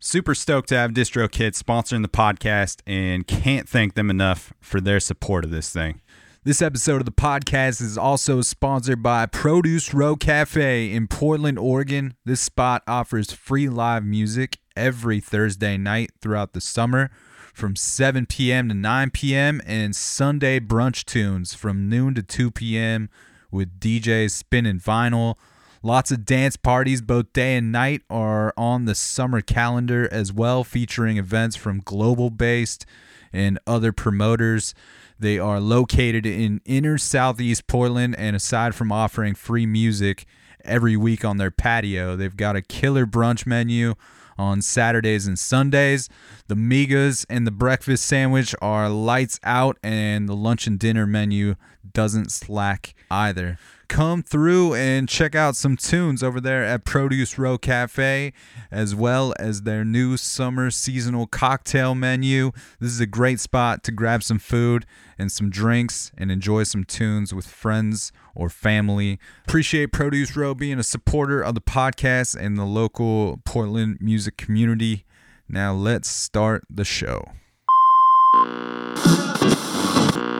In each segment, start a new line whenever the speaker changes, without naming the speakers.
Super stoked to have DistroKid sponsoring the podcast and can't thank them enough for their support of this thing. This episode of the podcast is also sponsored by Produce Row Cafe in Portland, Oregon. This spot offers free live music every Thursday night throughout the summer from 7 p.m. to 9 p.m. and Sunday brunch tunes from noon to 2 p.m. with DJs spinning vinyl Lots of dance parties, both day and night, are on the summer calendar as well, featuring events from global based and other promoters. They are located in inner southeast Portland, and aside from offering free music every week on their patio, they've got a killer brunch menu on Saturdays and Sundays. The migas and the breakfast sandwich are lights out, and the lunch and dinner menu doesn't slack either come through and check out some tunes over there at Produce Row Cafe, as well as their new summer seasonal cocktail menu. This is a great spot to grab some food and some drinks and enjoy some tunes with friends or family. Appreciate Produce Row being a supporter of the podcast and the local Portland music community. Now let's start the show.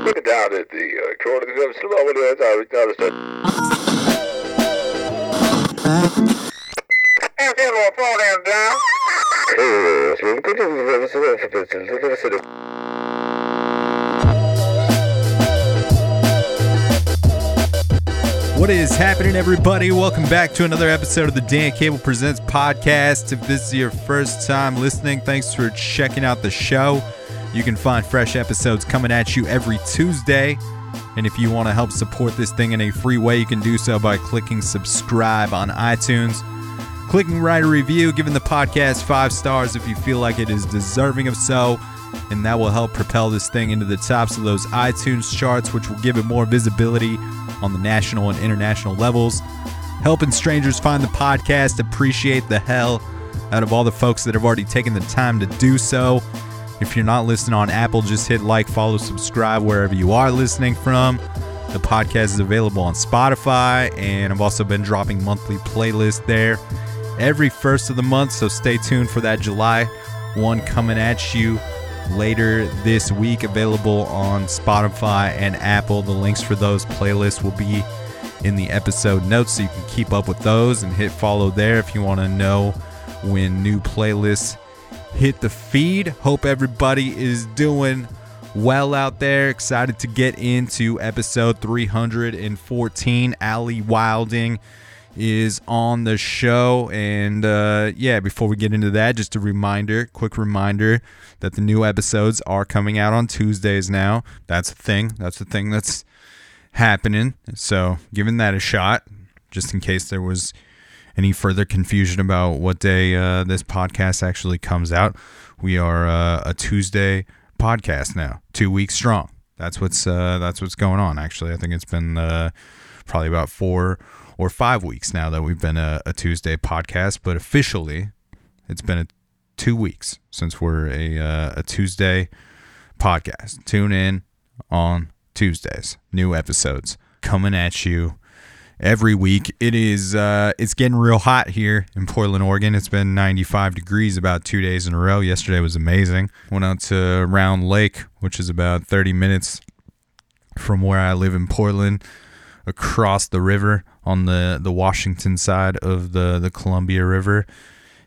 Looking down at the uh, corner of the slow noticed What is happening, everybody? Welcome back to another episode of the Dan Cable Presents podcast. If this is your first time listening, thanks for checking out the show. You can find fresh episodes coming at you every Tuesday. And if you want to help support this thing in a free way, you can do so by clicking subscribe on iTunes, clicking write a review, giving the podcast five stars if you feel like it is deserving of so. And that will help propel this thing into the tops of those iTunes charts, which will give it more visibility on the national and international levels. Helping strangers find the podcast, appreciate the hell out of all the folks that have already taken the time to do so. If you're not listening on Apple, just hit like, follow, subscribe wherever you are listening from. The podcast is available on Spotify, and I've also been dropping monthly playlists there every first of the month. So stay tuned for that July one coming at you later this week. Available on Spotify and Apple. The links for those playlists will be in the episode notes, so you can keep up with those and hit follow there if you want to know when new playlists hit the feed. Hope everybody is doing well out there. Excited to get into episode 314. Allie Wilding is on the show. And uh, yeah, before we get into that, just a reminder, quick reminder that the new episodes are coming out on Tuesdays now. That's a thing. That's the thing that's happening. So giving that a shot, just in case there was any further confusion about what day uh, this podcast actually comes out, we are uh, a Tuesday podcast now, two weeks strong. That's what's uh, that's what's going on. Actually, I think it's been uh, probably about four or five weeks now that we've been a, a Tuesday podcast, but officially, it's been a two weeks since we're a uh, a Tuesday podcast. Tune in on Tuesdays. New episodes coming at you every week. It is uh, it's getting real hot here in Portland, Oregon. It's been 95 degrees about two days in a row. Yesterday was amazing. Went out to Round Lake, which is about 30 minutes from where I live in Portland, across the river on the the Washington side of the the Columbia River.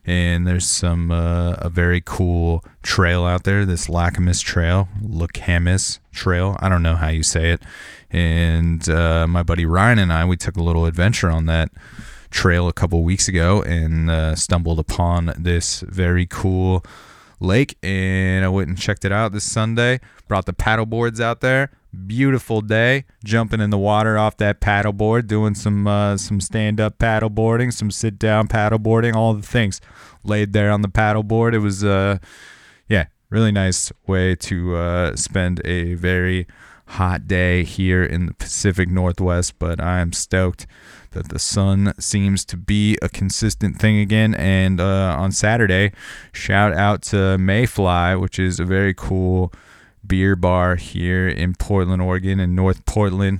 And there's some uh, a very cool trail out there, this Lacamas Trail, Lacamas Trail. I don't know how you say it and uh, my buddy Ryan and I, we took a little adventure on that trail a couple weeks ago and uh, stumbled upon this very cool lake. And I went and checked it out this Sunday. Brought the paddle boards out there. Beautiful day, jumping in the water off that paddleboard, doing some uh, some stand up paddleboarding, some sit down paddleboarding, all the things laid there on the paddleboard. It was, uh, yeah, really nice way to uh, spend a very hot day here in the Pacific Northwest, but I am stoked that the sun seems to be a consistent thing again. And uh, on Saturday, shout out to Mayfly, which is a very cool beer bar here in Portland, Oregon, in North Portland.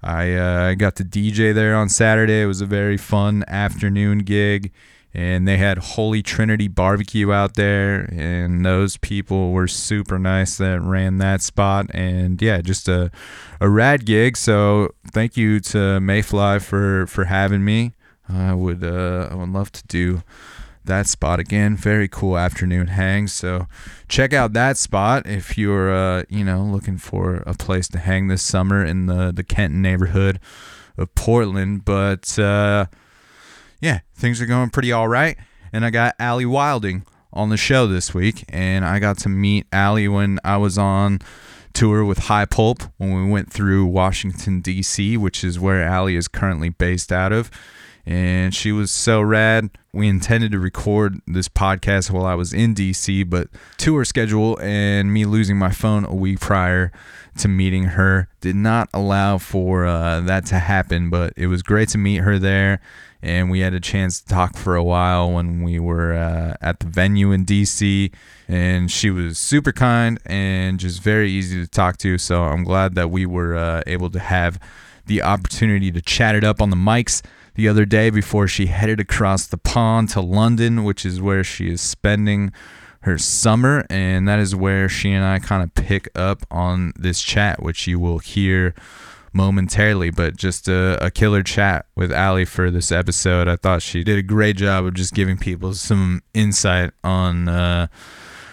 I uh, got to DJ there on Saturday. It was a very fun afternoon gig and they had Holy Trinity barbecue out there, and those people were super nice that ran that spot, and yeah, just a a rad gig. So thank you to Mayfly for for having me. I would uh, I would love to do that spot again. Very cool afternoon hang. So check out that spot if you're uh, you know looking for a place to hang this summer in the the Kenton neighborhood of Portland, but. Uh, yeah, things are going pretty all right. And I got Allie Wilding on the show this week, and I got to meet Allie when I was on tour with High Pulp when we went through Washington D.C., which is where Allie is currently based out of. And she was so rad. We intended to record this podcast while I was in D.C., but tour schedule and me losing my phone a week prior to meeting her did not allow for uh, that to happen. But it was great to meet her there and we had a chance to talk for a while when we were uh, at the venue in DC. And she was super kind and just very easy to talk to. So I'm glad that we were uh, able to have the opportunity to chat it up on the mics the other day before she headed across the pond to London, which is where she is spending her summer. And that is where she and I kind of pick up on this chat, which you will hear momentarily, but just a, a killer chat with Allie for this episode. I thought she did a great job of just giving people some insight on uh,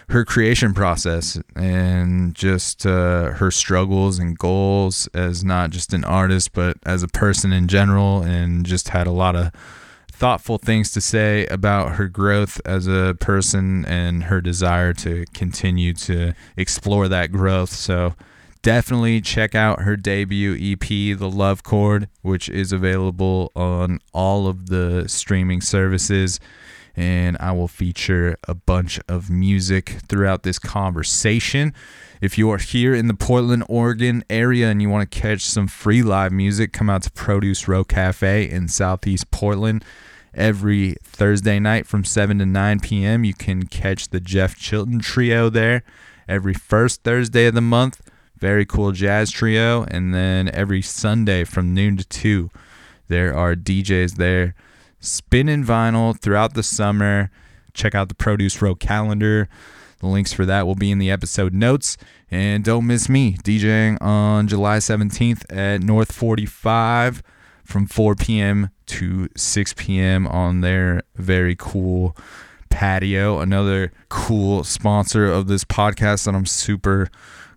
her creation process and just uh, her struggles and goals as not just an artist, but as a person in general, and just had a lot of thoughtful things to say about her growth as a person and her desire to continue to explore that growth. So, definitely check out her debut EP, The Love Chord, which is available on all of the streaming services. And I will feature a bunch of music throughout this conversation. If you are here in the Portland, Oregon area and you want to catch some free live music, come out to Produce Row Cafe in Southeast Portland every Thursday night from 7 to 9 p.m. You can catch the Jeff Chilton Trio there every first Thursday of the month very cool jazz trio. And then every Sunday from noon to 2, there are DJs there spinning vinyl throughout the summer. Check out the Produce Row calendar. The links for that will be in the episode notes. And don't miss me DJing on July 17th at North 45 from 4 p.m. to 6 p.m. on their very cool patio. Another cool sponsor of this podcast that I'm super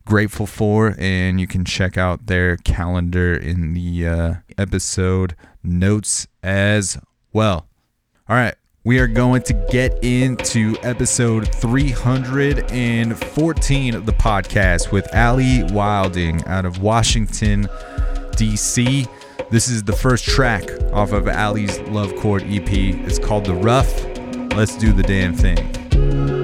grateful for. And you can check out their calendar in the uh, episode notes as well. All right. We are going to get into episode 314 of the podcast with Allie Wilding out of Washington, D.C. This is the first track off of Allie's Love Chord EP. It's called The Rough. Let's do the damn thing.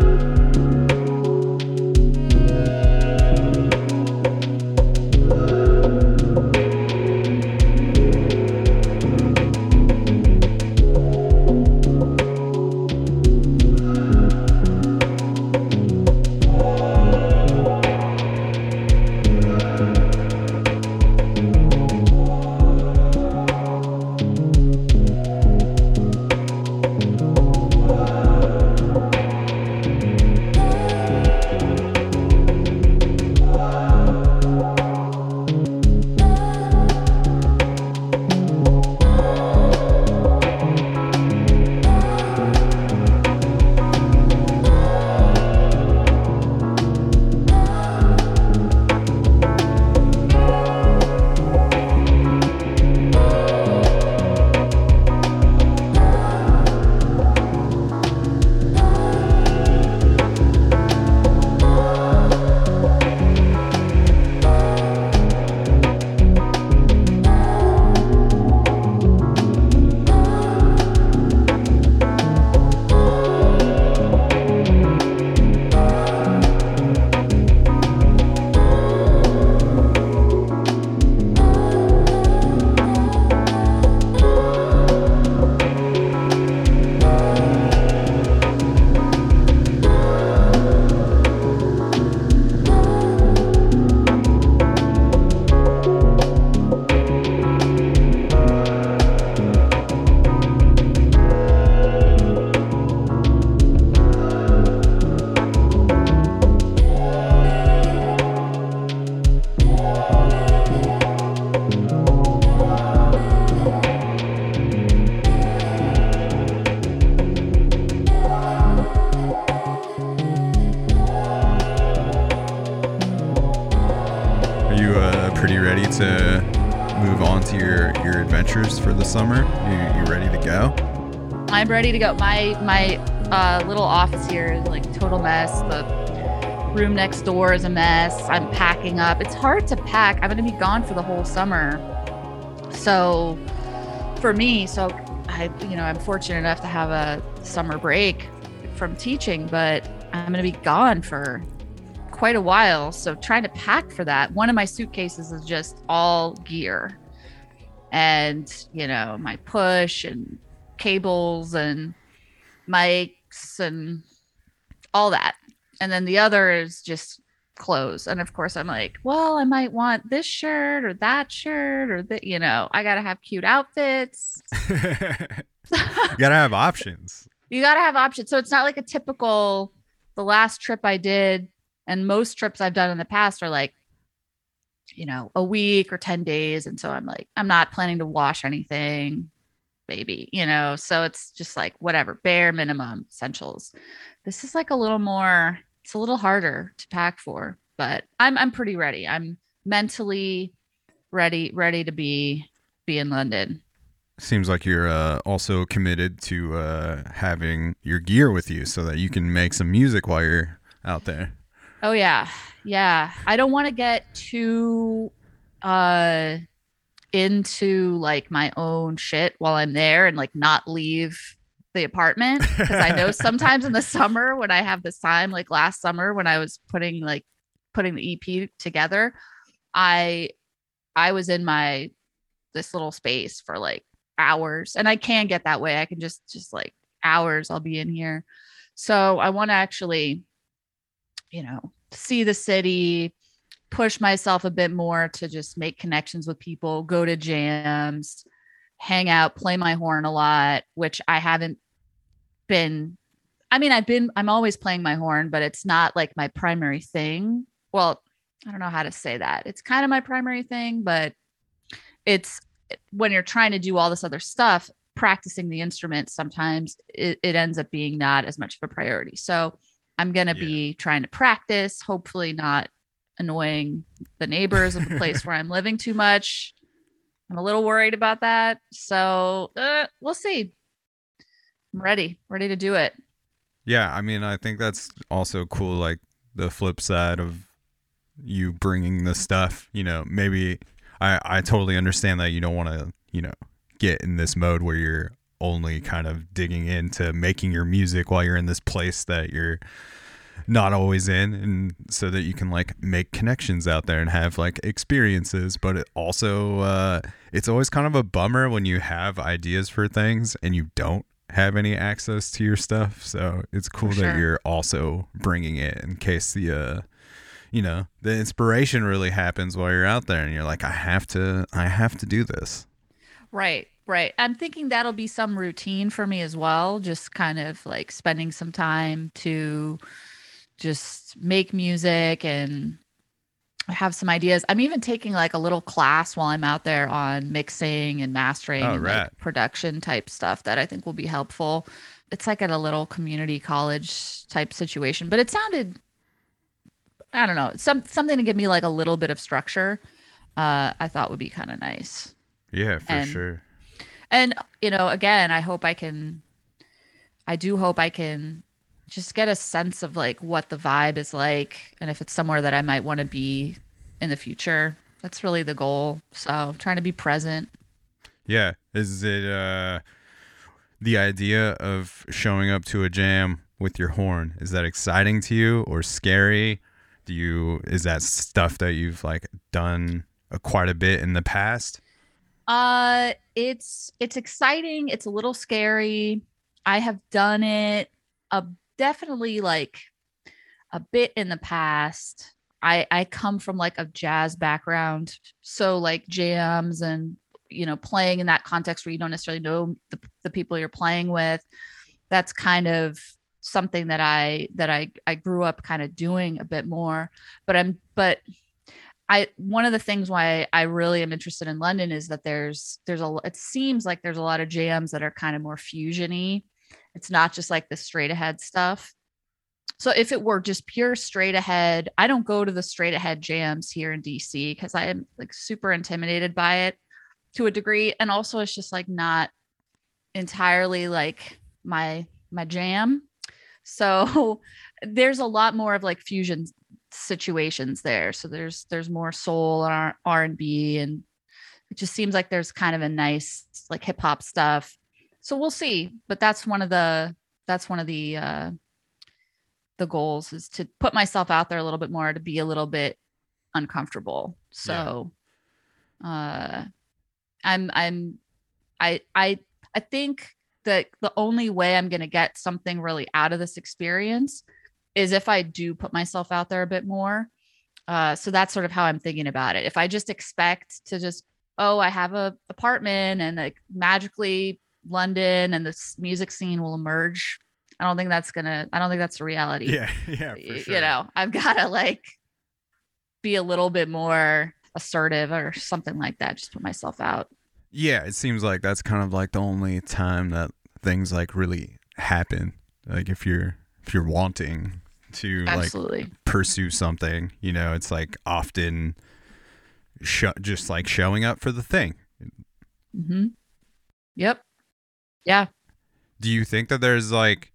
Door is a mess. I'm packing up. It's hard to pack. I'm going to be gone for the whole summer. So for me, so I, you know, I'm fortunate enough to have a summer break from teaching, but I'm going to be gone for quite a while. So trying to pack for that. One of my suitcases is just all gear and, you know, my push and cables and mics and all that and then the other is just clothes. And of course i'm like well i might want this shirt or that shirt or that you know i gotta have cute outfits.
You gotta have options.
You gotta have options. So it's not like a typical the last trip i did and most trips i've done in the past are like you know a week or 10 days. And so i'm like i'm not planning to wash anything baby you know? So it's just like whatever bare minimum essentials. This is like a little more it's a little harder to pack for, but I'm I'm pretty ready. I'm mentally ready ready to be be in London.
Seems like you're uh, also committed to uh, having your gear with you so that you can make some music while you're out there.
Oh yeah, yeah. I don't want to get too uh into like my own shit while I'm there and like not leave the apartment because I know sometimes in the summer when I have this time, like last summer when I was putting like putting the EP together, I I was in my this little space for like hours and I can get that way. I can just just like hours I'll be in here. So I want to actually you know, see the city, push myself a bit more to just make connections with people, go to jams, hang out, play my horn a lot, which I haven't been I mean, I've been I'm always playing my horn, but it's not like my primary thing. Well, I don't know how to say that. It's kind of my primary thing, but it's when you're trying to do all this other stuff, practicing the instrument sometimes it, it ends up being not as much of a priority. So I'm gonna yeah. be trying to practice, hopefully not annoying the neighbors of the place where I'm living too much. I'm a little worried about that. So uh, we'll see. I'm ready, ready to do it.
Yeah, I mean, I think that's also cool. Like the flip side of you bringing the stuff. You know, maybe I I totally understand that you don't want to you know get in this mode where you're only kind of digging into making your music while you're in this place that you're not always in and so that you can like make connections out there and have like experiences but it also uh it's always kind of a bummer when you have ideas for things and you don't have any access to your stuff so it's cool sure. that you're also bringing it in case the uh you know the inspiration really happens while you're out there and you're like i have to i have to do this
right right i'm thinking that'll be some routine for me as well just kind of like spending some time to just make music and have some ideas. I'm even taking like a little class while I'm out there on mixing and mastering oh, and right. like production type stuff that I think will be helpful. It's like at a little community college type situation, but it sounded I don't know, some something to give me like a little bit of structure. Uh, I thought would be kind of nice.
Yeah, for and, sure.
And you know, again, I hope I can I do hope I can just get a sense of like what the vibe is like and if it's somewhere that I might want to be in the future. That's really the goal. So trying to be present.
Yeah. Is it uh the idea of showing up to a jam with your horn, is that exciting to you or scary? Do you is that stuff that you've like done a, quite a bit in the past?
Uh it's it's exciting, it's a little scary. I have done it a definitely like a bit in the past. I I come from like a jazz background, so like jams and you know playing in that context where you don't necessarily know the, the people you're playing with. That's kind of something that I that I I grew up kind of doing a bit more. But I'm but I one of the things why I really am interested in London is that there's there's a it seems like there's a lot of jams that are kind of more fusiony it's not just like the straight ahead stuff. so if it were just pure straight ahead, I don't go to the straight ahead jams here in DC because I am like super intimidated by it to a degree. And also it's just like not entirely like my my jam. So there's a lot more of like fusion situations there. So there's there's more soul and R and B and it just seems like there's kind of a nice like hip hop stuff. So we'll see. But that's one of the that's one of the uh the goals is to put myself out there a little bit more to be a little bit uncomfortable. So yeah. uh I'm I'm I I I think that the only way I'm going to get something really out of this experience is if I do put myself out there a bit more. Uh, so that's sort of how I'm thinking about it. If I just expect to just, oh, I have a apartment and like magically London and this music scene will emerge I don't think that's gonna. I don't think that's a reality.
Yeah, yeah. Sure.
You know, I've got to like be a little bit more assertive or something like that. Just put myself out.
Yeah, it seems like that's kind of like the only time that things like really happen. Like if you're if you're wanting to
Absolutely.
like pursue something, you know, it's like often sh- just like showing up for the thing.
Mm-hmm. Yep. Yeah.
Do you think that there's like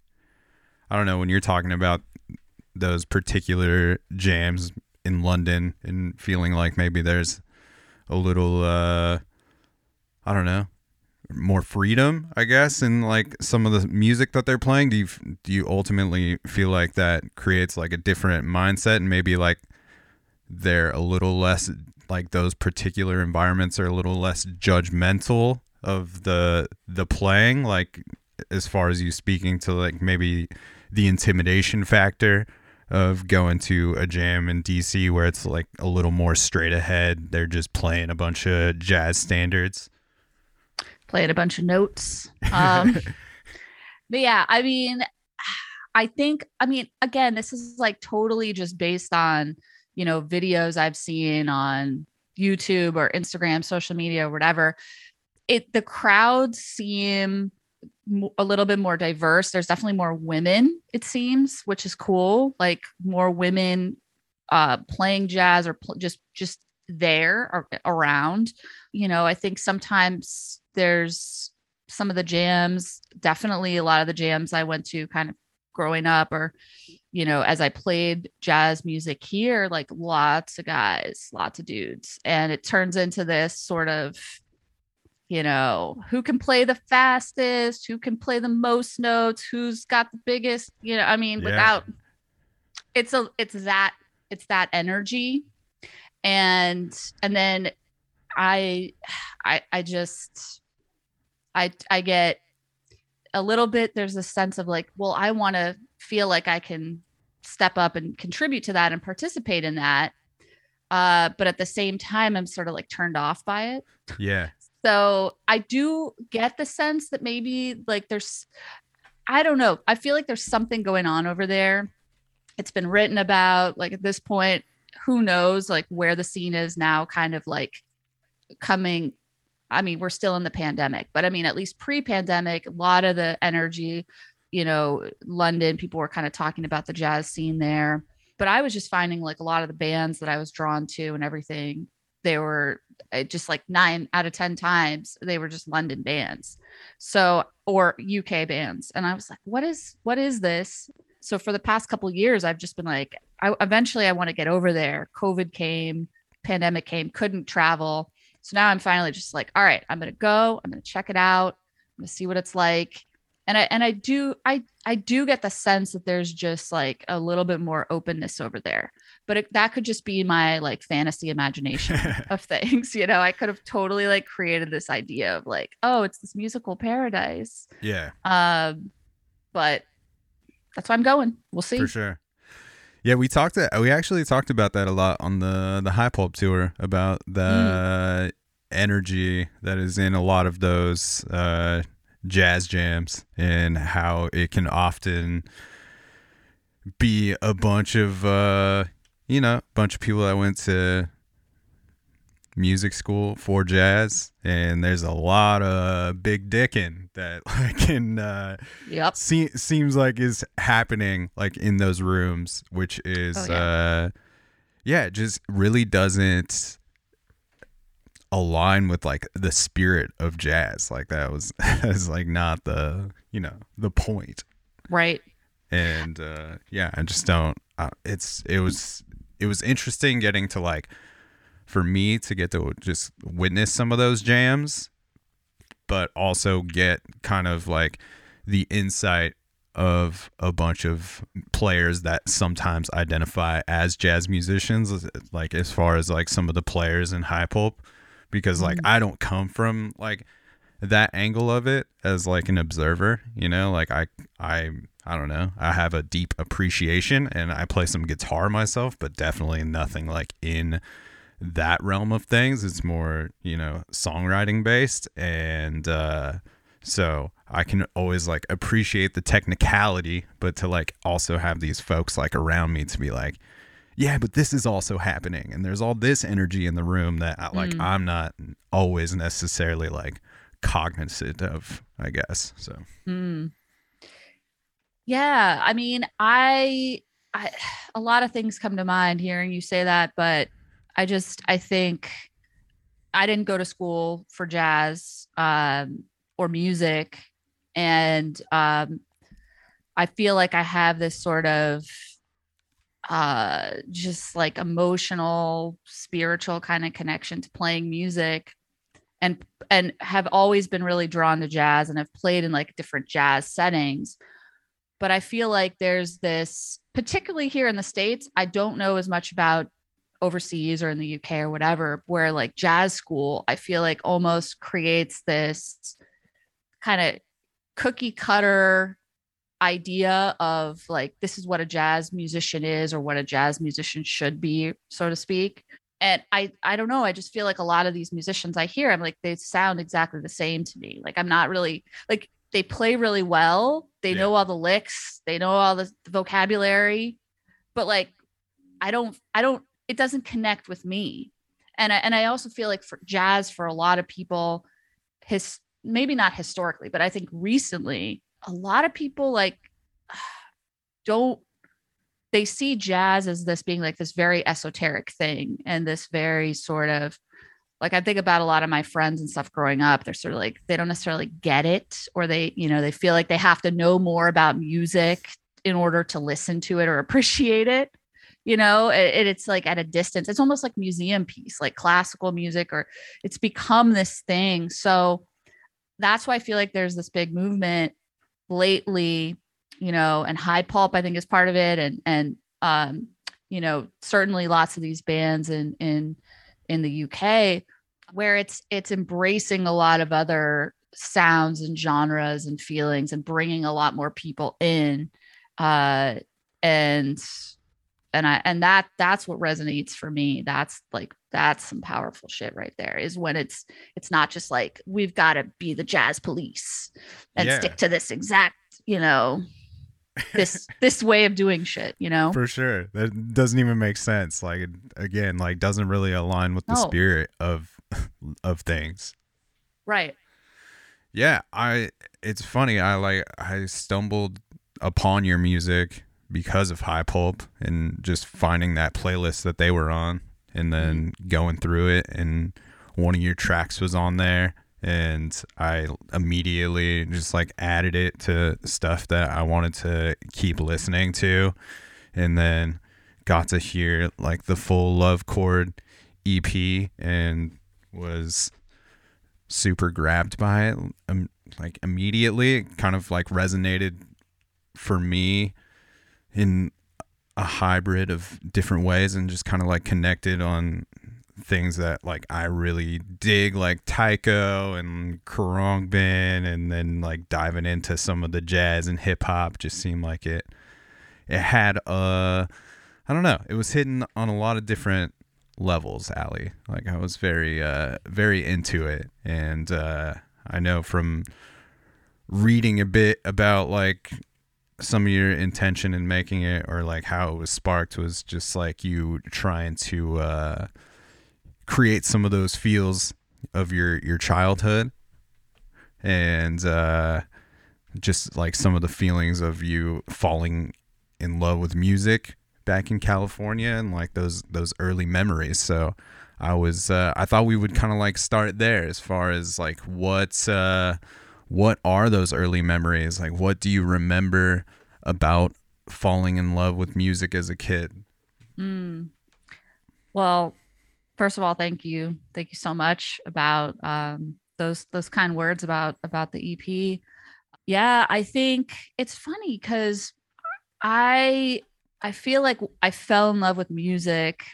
I don't know when you're talking about those particular jams in London and feeling like maybe there's a little uh I don't know more freedom I guess in like some of the music that they're playing do you do you ultimately feel like that creates like a different mindset and maybe like they're a little less like those particular environments are a little less judgmental of the the playing like as far as you speaking to like maybe the intimidation factor of going to a jam in DC where it's like a little more straight ahead. They're just playing a bunch of jazz standards,
playing a bunch of notes. Um, but yeah, I mean, I think, I mean, again, this is like totally just based on, you know, videos I've seen on YouTube or Instagram, social media, or whatever. It, the crowds seem a little bit more diverse. There's definitely more women, it seems, which is cool. Like more women uh, playing jazz or pl- just just there or around. You know, I think sometimes there's some of the jams. Definitely, a lot of the jams I went to, kind of growing up, or you know, as I played jazz music here, like lots of guys, lots of dudes, and it turns into this sort of you know, who can play the fastest, who can play the most notes, who's got the biggest, you know, I mean, yeah. without it's a it's that it's that energy. And and then I I I just I I get a little bit there's a sense of like, well, I want to feel like I can step up and contribute to that and participate in that. Uh, but at the same time, I'm sort of like turned off by it.
Yeah.
So I do get the sense that maybe like there's, I don't know. I feel like there's something going on over there. It's been written about. Like at this point, who knows like where the scene is now, kind of like coming. I mean, we're still in the pandemic, but I mean, at least pre pandemic, a lot of the energy, you know, London, people were kind of talking about the jazz scene there. But I was just finding like a lot of the bands that I was drawn to and everything they were Eh, just like nine out of 10 times they were just London bands. So, or UK bands. And I was like, what is, what is this? So for the past couple years, I've just been like, I eventually I want to get over there. COVID came, pandemic came, couldn't travel. So now I'm finally just like, all right, I'm going to go, I'm going to check it out. I'm going to see what it's like and I and I do I I do get the sense that there's just like a little bit more openness over there. But it, that could just be my like fantasy imagination of things, you know. I could have totally like created this idea of like, oh, it's this musical paradise.
Yeah.
Um, but that's why I'm going. We'll see.
For sure. Yeah, we talked. To, we actually talked about that a lot on the the High Pulp tour about the mm. energy that is in a lot of those uh, jazz jams and how it can often be a bunch of uh you know a bunch of people that went to music school for jazz, and there's a lot of big dicking that like can uh,
Yep.
se- seems like is happening like in those rooms, which is
Oh, yeah.
uh, yeah, it just really doesn't align with like the spirit of jazz. Like that was that's like not the you know the point
Right.
and uh yeah i just don't uh, it's it was it was interesting getting to like for me to get to just witness some of those jams but also get kind of like the insight of a bunch of players that sometimes identify as jazz musicians like as far as like some of the players in high pulp because like mm-hmm. i don't come from like that angle of it as like an observer you know? Like i i i don't know. I have a deep appreciation and i play some guitar myself but definitely nothing like in that realm of things. It's more you know songwriting based and uh so i can always like appreciate the technicality but to like also have these folks like around me to be like yeah but this is also happening and there's all this energy in the room that I, like i'm not always necessarily like cognizant of i guess so.
Mm. Yeah, I mean, I, I, a lot of things come to mind hearing you say that, but I just, I think I didn't go to school for jazz um, or music, and um, I feel like I have this sort of uh just like emotional spiritual kind of connection to playing music and and have always been really drawn to jazz and have played in like different jazz settings but i feel like there's this particularly here in the states i don't know as much about overseas or in the uk or whatever where like jazz school i feel like almost creates this kind of cookie cutter idea of like this is what a jazz musician is or what a jazz musician should be so to speak. And i i don't know i just feel like a lot of these musicians i hear i'm like they sound exactly the same to me. Like i'm not really like they play really well. They
Yeah.
know all the licks. They know all the vocabulary. But like i don't i don't it doesn't connect with me. And I, and i also feel like for jazz for a lot of people his maybe not historically but i think recently a lot of people like don't they see jazz as this being like this very esoteric thing and this very sort of like I think about a lot of my friends and stuff growing up. They're sort of like they don't necessarily get it, or they, you know, they feel like they have to know more about music in order to listen to it or appreciate it. You know, it, it's like at a distance. It's almost like museum piece, like classical music, or it's become this thing. So that's why I feel like there's this big movement lately, you know, and high pulp I think is part of it, and and um, you know, certainly lots of these bands in in in the UK where it's it's embracing a lot of other sounds and genres and feelings and bringing a lot more people in uh and and I and that that's what resonates for me that's like that's some powerful shit right there is when it's it's not just like we've got to be the jazz police and
Yeah.
stick to this exact you know this this way of doing shit you know
For sure. That doesn't even make sense. Like again, like doesn't really align with the
No.
spirit of of things.
right
Yeah, I it's funny. I like I stumbled upon your music because of High Pulp and just finding that playlist that they were on and then mm-hmm. going through it and one of your tracks was on there and I immediately just like added it to stuff that I wanted to keep listening to and then got to hear like the full Love Chord EP and was super grabbed by it. Um, like immediately it kind of like resonated for me in a hybrid of different ways and just kind of like connected on things that like I really dig like Tycho and Khruangbin and then like diving into some of the jazz and hip hop just seemed like it it had a, I don't know it was hidden on a lot of different levels Allie like I was very uh very into it. And uh I know from reading a bit about like some of your intention in making it or like how it was sparked was just like you trying to uh create some of those feels of your your childhood and uh, just like some of the feelings of you falling in love with music back in California and like those those early memories. So I was uh, I thought we would kind of like start there as far as like what uh, what are those early memories? Like what do you remember about falling in love with music as a kid?
Mm. Well, first of all, thank you, thank you so much about um, those those kind words about about the EP. Yeah, I think it's funny because I I feel like I fell in love with music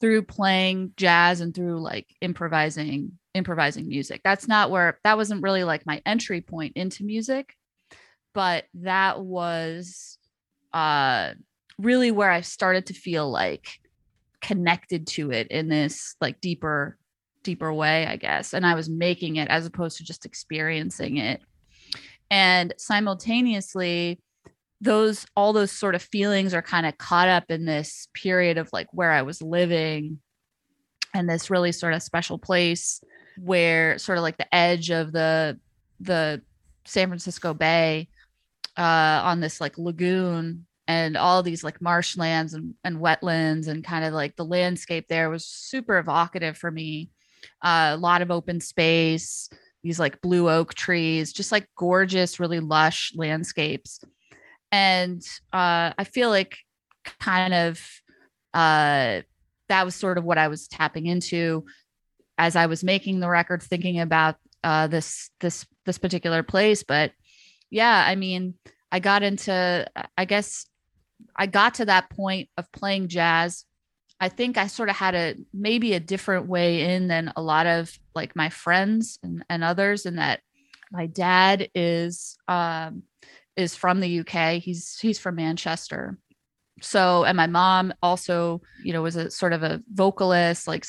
through playing jazz and through like improvising improvising music. That's not where that wasn't really like my entry point into music, but that was uh really where I started to feel like connected to it in this like deeper deeper way, I guess. And I was making it as opposed to just experiencing it. And simultaneously, those all those sort of feelings are kind of caught up in this period of like where I was living and this really sort of special place where sort of like the edge of the the San Francisco Bay uh on this like lagoon and all these like marshlands and, and wetlands and kind of like the landscape there was super evocative for me uh, a lot of open space, these like blue oak trees, just like gorgeous, really lush landscapes. And uh, I feel like kind of uh, that was sort of what I was tapping into as I was making the record, thinking about uh, this this this particular place. But yeah, I mean, I got into, I guess, I got to that point of playing jazz I think I sort of had a maybe a different way in than a lot of like my friends and, and others in that my dad is um is from the UK. He's he's from Manchester. So and my mom also, you know, was a sort of a vocalist, like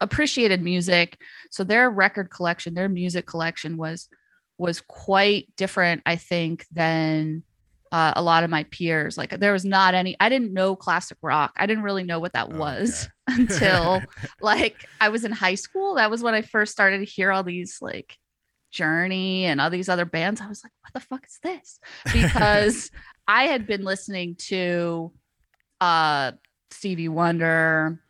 appreciated music. So their record collection, their music collection was was quite different, I think, than uh, a lot of my peers. Like there was not any, I didn't know classic rock. I didn't really know what that oh, was okay. until like I was in high school. That was when I first started to hear all these like Journey and all these other bands. I was like, what the fuck is this? Because I had been listening to uh Stevie Wonder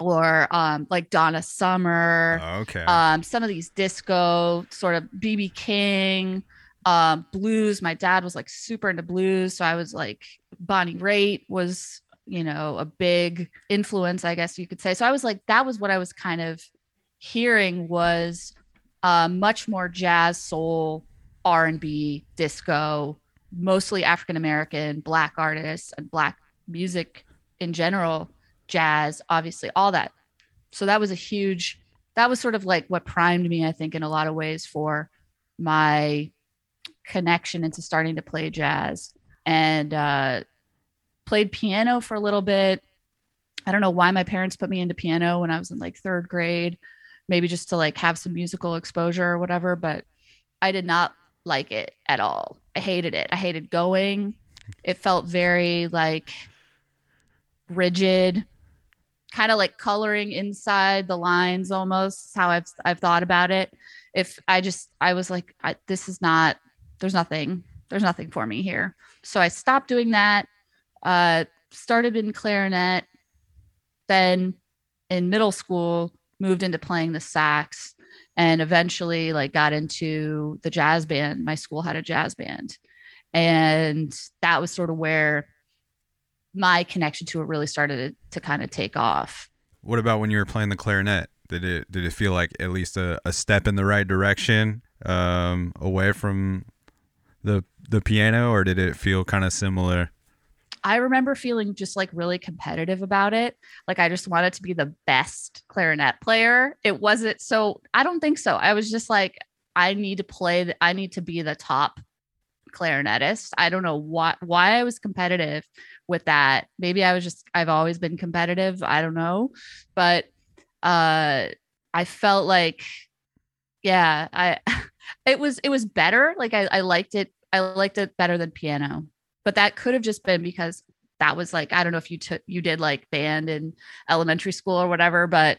or um like Donna Summer.
Okay.
Um some of these disco sort of BB King um, blues. My dad was like super into blues, so I was like Bonnie Raitt was you know a big influence, I guess you could say. So I was like that was what I was kind of hearing was uh, much more jazz, soul, R and B, disco, mostly African American, black artists and black music in general, jazz, obviously all that. So that was a huge. That was sort of like what primed me, I think, in a lot of ways for my connection into starting to play jazz and uh, played piano for a little bit. I don't know why my parents put me into piano when I was in like third grade, maybe just to like have some musical exposure or whatever, but I did not like it at all. I hated it. I hated going. It felt very like rigid, kind of like coloring inside the lines almost how I've I've thought about it. If I just I was like I, this is not there's nothing there's nothing for me here. So i stopped doing that uh started in clarinet then in middle school moved into playing the sax and eventually like got into the jazz band. My school had a jazz band. And that was sort of where my connection to it really started to, to kind of take off.
What about when you were playing the clarinet? Did it did it feel like at least a, a step in the right direction um, away from the the piano, or did it feel kind of similar?
I remember feeling just like really competitive about it. Like I just wanted to be the best clarinet player. It wasn't so I don't think so. I was just like I need to play the, I need to be the top clarinetist. I don't know why why I was competitive with that. Maybe I was just I've always been competitive. I don't know. But uh I felt like yeah, I it was it was better. Like I, I liked it I liked it better than piano. But that could have just been because that was like I don't know if you took you did like band in elementary school or whatever, but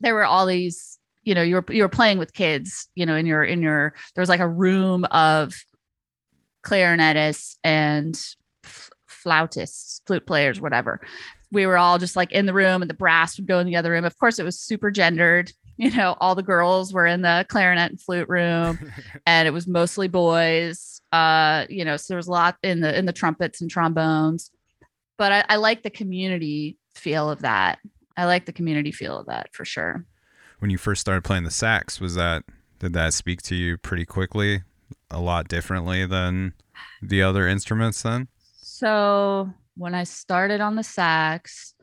there were all these you know you were you were playing with kids you know in your in your there was like a room of clarinetists and flautists flute players whatever we were all just like in the room and the brass would go in the other room of course it was super gendered you know all the girls were in the clarinet and flute room and it was mostly boys uh you know so there was a lot in the in the trumpets and trombones. But i, I like the community feel of that. I like the community feel of that for sure.
When you first started playing the sax was that did that speak to you pretty quickly a lot differently than the other instruments then?
So when i started on the sax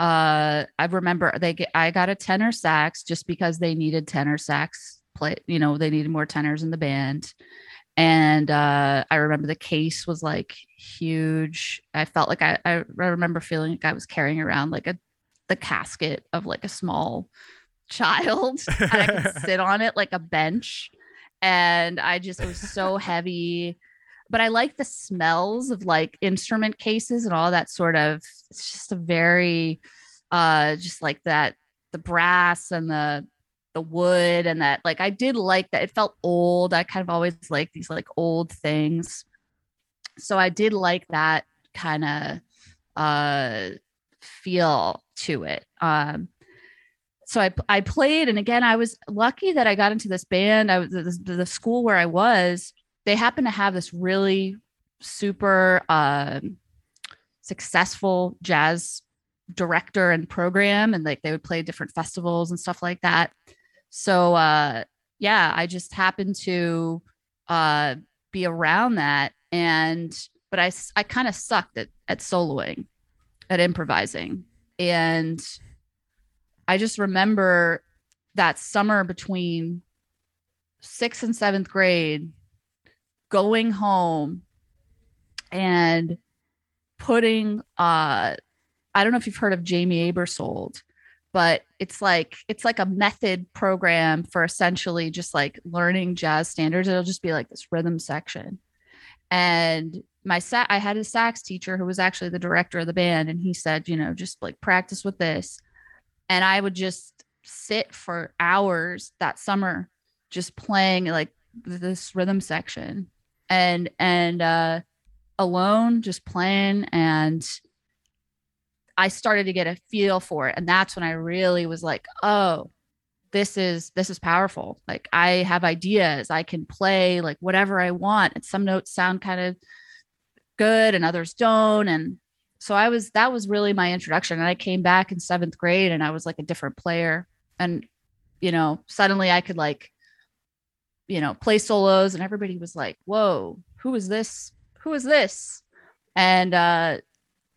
uh i remember they get i got a tenor sax just because they needed tenor sax play you know they needed more tenors in the band and uh i remember the case was like huge i felt like i i remember feeling like i was carrying around like a the casket of like a small child and I could sit on it like a bench. And I just it was so heavy. But I like the smells of like instrument cases and all that sort of it's just a very uh just like that the brass and the the wood and that like I did like that it felt old. I kind of always like these like old things. So I did like that kind of uh feel to it. Um so I I played, and again, I was lucky that I got into this band. I was the, the school where I was. They happen to have this really super uh, successful jazz director and program, and like they would play different festivals and stuff like that. So uh, yeah, I just happened to uh, be around that, and but I I kind of sucked at at soloing, at improvising, and I just remember that summer between sixth and seventh grade going home and putting uh I don't know if you've heard of Jamey Aebersold, but it's like it's like a method program for essentially just like learning jazz standards. It'll just be like this rhythm section. And my sa- I had a sax teacher who was actually the director of the band, and he said, you know, just like practice with this and I would just sit for hours that summer just playing like this rhythm section and and uh alone just playing and I started to get a feel for it and that's when I really was like oh this is this is powerful like I have ideas I can play like whatever I want and some notes sound kind of good and others don't and so I was that was really my introduction. And I came back in seventh grade and I was like a different player. And, you know, suddenly I could like, you know, play solos and everybody was like, whoa, who is this? Who is this? And uh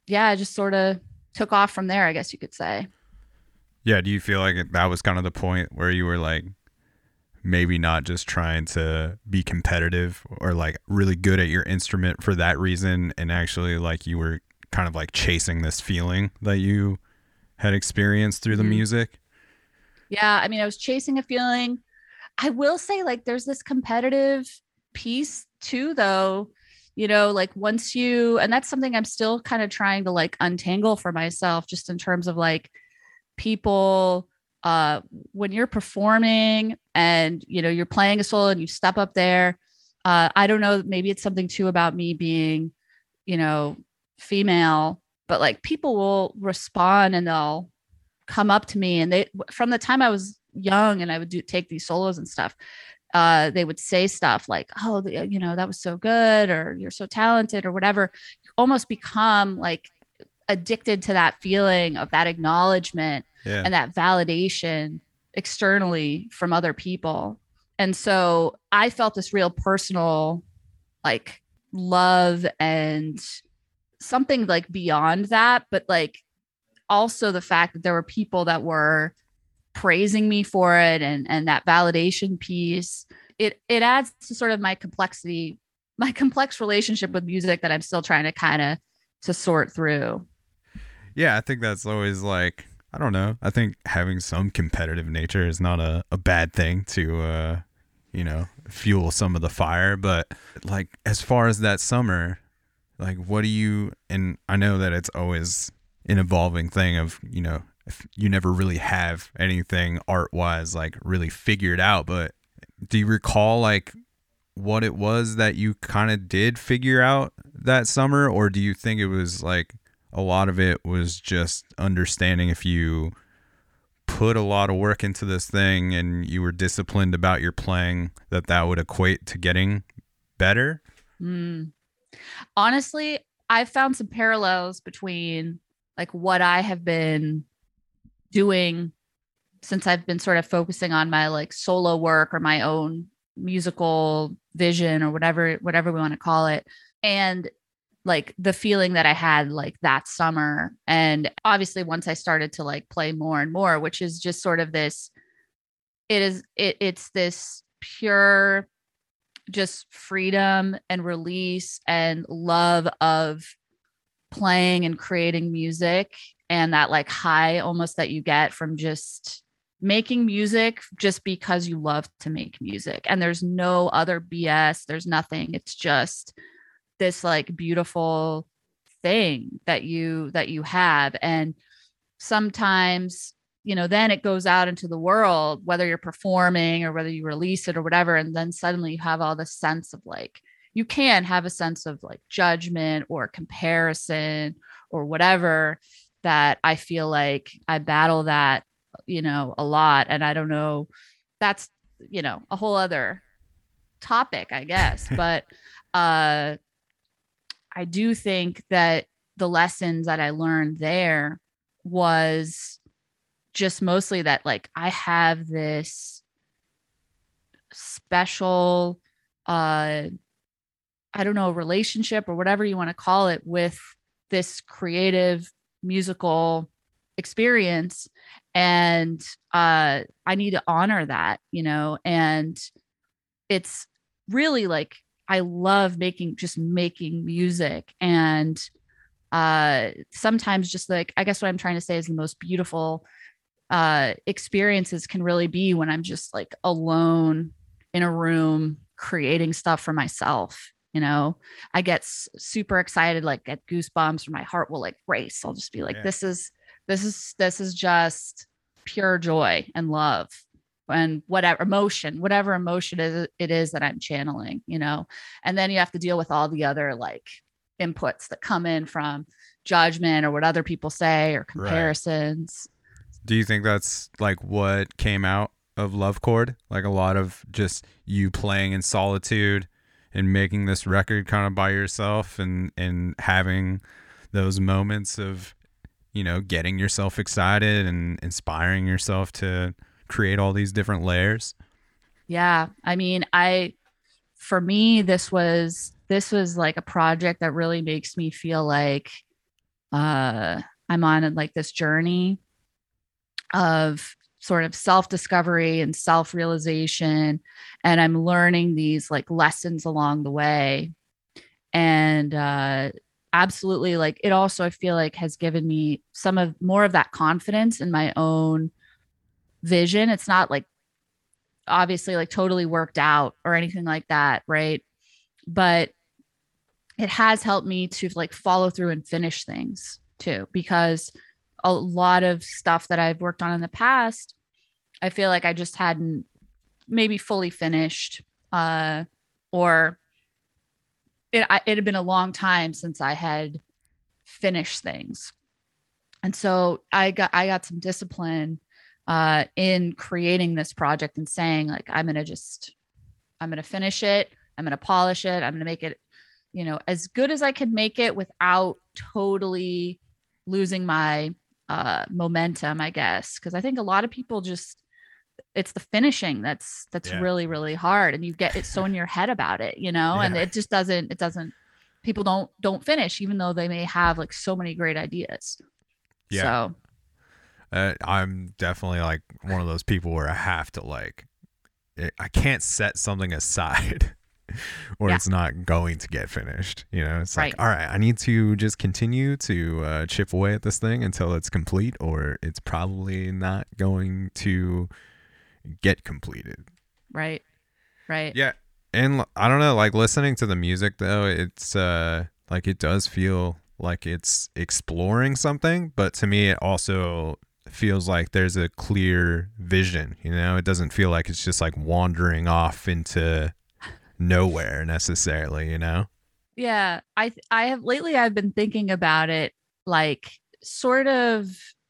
yeah, I just sort of took off from there, I guess you could say.
Yeah. Do you feel like that was kind of the point where you were like, maybe not just trying to be competitive or like really good at your instrument for that reason and actually like you were kind of like chasing this feeling that you had experienced through the mm-hmm. music?
Yeah, I mean, I was chasing a feeling. I will say, like, there's this competitive piece too, though. You know, like once you, and that's something I'm still kind of trying to like untangle for myself, just in terms of like people, uh, when you're performing and, you know, you're playing a solo and you step up there. Uh, I don't know, maybe it's something too about me being, you know, female, but like people will respond and they'll come up to me and they from the time I was young and I would do take these solos and stuff, uh, they would say stuff like, "Oh, you know, that was so good," or "You're so talented," or whatever. You almost become like addicted to that feeling of that acknowledgement yeah. and that validation externally from other people. And so I felt this real personal, like love and something like beyond that, but like also the fact that there were people that were praising me for it and and that validation piece it it adds to sort of my complexity my complex relationship with music that i'm still trying to kind of to sort through.
Yeah i think that's always like i don't know i think having some competitive nature is not a, a bad thing to uh you know fuel some of the fire but like as far as that summer like what do you and I know that it's always an evolving thing of, you know, you never really have anything art wise like really figured out, but do you recall like what it was that you kind of did figure out that summer or do you think it was like a lot of it was just understanding if you put a lot of work into this thing and you were disciplined about your playing that that would equate to getting better
Mm. Honestly, I've found some parallels between like what I have been doing since I've been sort of focusing on my like solo work or my own musical vision or whatever whatever we want to call it. And like the feeling that I had like that summer and obviously once I started to like play more and more which is just sort of this it is it it's this pure just freedom and release and love of playing and creating music and that like high almost that you get from just making music just because you love to make music. And there's no other bs there's nothing. It's just this like beautiful thing that you that you have. And sometimes you know then it goes out into the world whether you're performing or whether you release it or whatever and then suddenly you have all this sense of like you can have a sense of like judgment or comparison or whatever that i feel like i battle that you know a lot and i don't know that's you know a whole other topic i guess but uh i do think that the lessons that i learned there was just mostly that like I have this special uh I don't know relationship or whatever you want to call it with this creative musical experience. And uh I need to honor that, you know, and it's really like I love making just making music. And uh sometimes just like I guess what I'm trying to say is the most beautiful uh, experiences can really be when I'm just like alone in a room creating stuff for myself. You know, I get s- super excited, like get goosebumps, or my heart will like race. I'll just be like,
Yeah.
this is, this is, this is just pure joy and love and whatever emotion, whatever emotion is, it is that I'm channeling, you know, and then you have to deal with all the other like inputs that come in from judgment or what other people say or comparisons.
Do you think that's like what came out of Love Chord? Like a lot of just you playing in solitude and making this record kind of by yourself and and having those moments of you know getting yourself excited and inspiring yourself to create all these different layers.
Yeah. I mean, I for me this was this was like a project that really makes me feel like uh I'm on like this journey of sort of self-discovery and self-realization and I'm learning these like lessons along the way. And uh absolutely like it also I feel like has given me some of more of that confidence in my own vision. It's not like obviously like totally worked out or anything like that, right? But it has helped me to like follow through and finish things too because a lot of stuff that I've worked on in the past, I feel like I just hadn't maybe fully finished uh or it I, it had been a long time since I had finished things. And so I got I got some discipline uh, in creating this project and saying like i'm going to just i'm going to finish it i'm going to polish it i'm going to make it you know as good as i can make it without totally losing my uh, momentum i guess because i think a lot of people just it's the finishing that's that's
Yeah.
really really hard and you get it so in your head about it you know and it just doesn't it doesn't people don't don't finish even though they may have like so many great ideas
Yeah.
so
Uh, I'm definitely like one of those people where I have to like, I can't set something aside or
Yeah.
it's not going to get finished. You know, it's like,
Right.
all right, I need to just continue to uh, chip away at this thing until it's complete, or it's probably not going to get completed.
right right
Yeah. And I don't know, like listening to the music though, it's uh like it does feel like it's exploring something, but to me, it also feels like there's a clear vision. You know, it doesn't feel like it's just like wandering off into nowhere necessarily. You know.
Yeah, I I have lately I've been thinking about it like sort of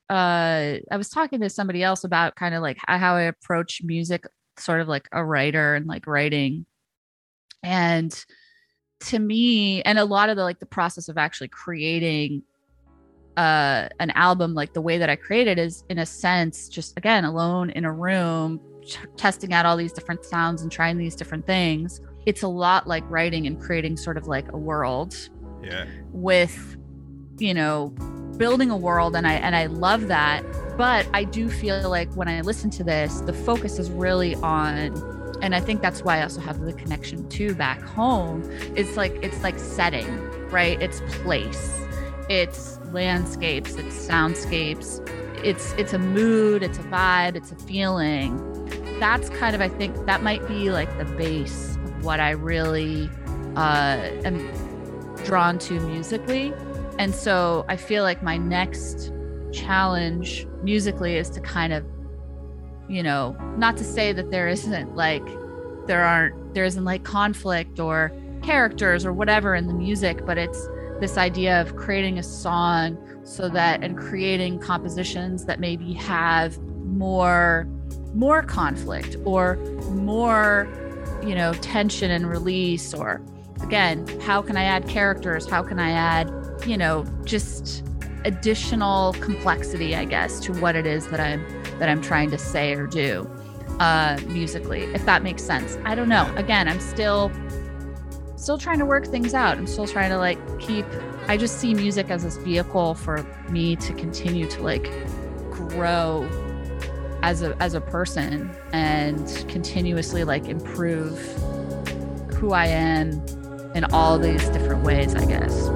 uh I was talking to somebody else about kind of like how I approach music sort of like a writer and like writing and to me and a lot of the like the process of actually creating uh an album like the way that I created is in a sense just again alone in a room t- testing out all these different sounds and trying these different things it's a lot like writing and creating sort of like a world
Yeah.
with you know building a world and I and I love that. But I do feel like when I listen to this the focus is really on and I think that's why I also have the connection to back home it's like it's like setting right? It's place it's landscapes it's soundscapes it's it's a mood it's a vibe it's a feeling. That's kind of I think that might be like the base what I really uh am drawn to musically. And so I feel like my next challenge musically is to kind of, you know, not to say that there isn't like, there aren't, there isn't like conflict or characters or whatever in the music, but it's this idea of creating a song so that and creating compositions that maybe have more more conflict or more you know tension and release or again how can i add characters? How can i add you know just additional complexity i guess to what it is that i'm that i'm trying to say or do uh musically if that makes sense. I don't know. Again i'm still still trying to work things out. I'm still trying to like keep i just see music as this vehicle for me to continue to like grow as a as a person and continuously like improve who i am in all these different ways i guess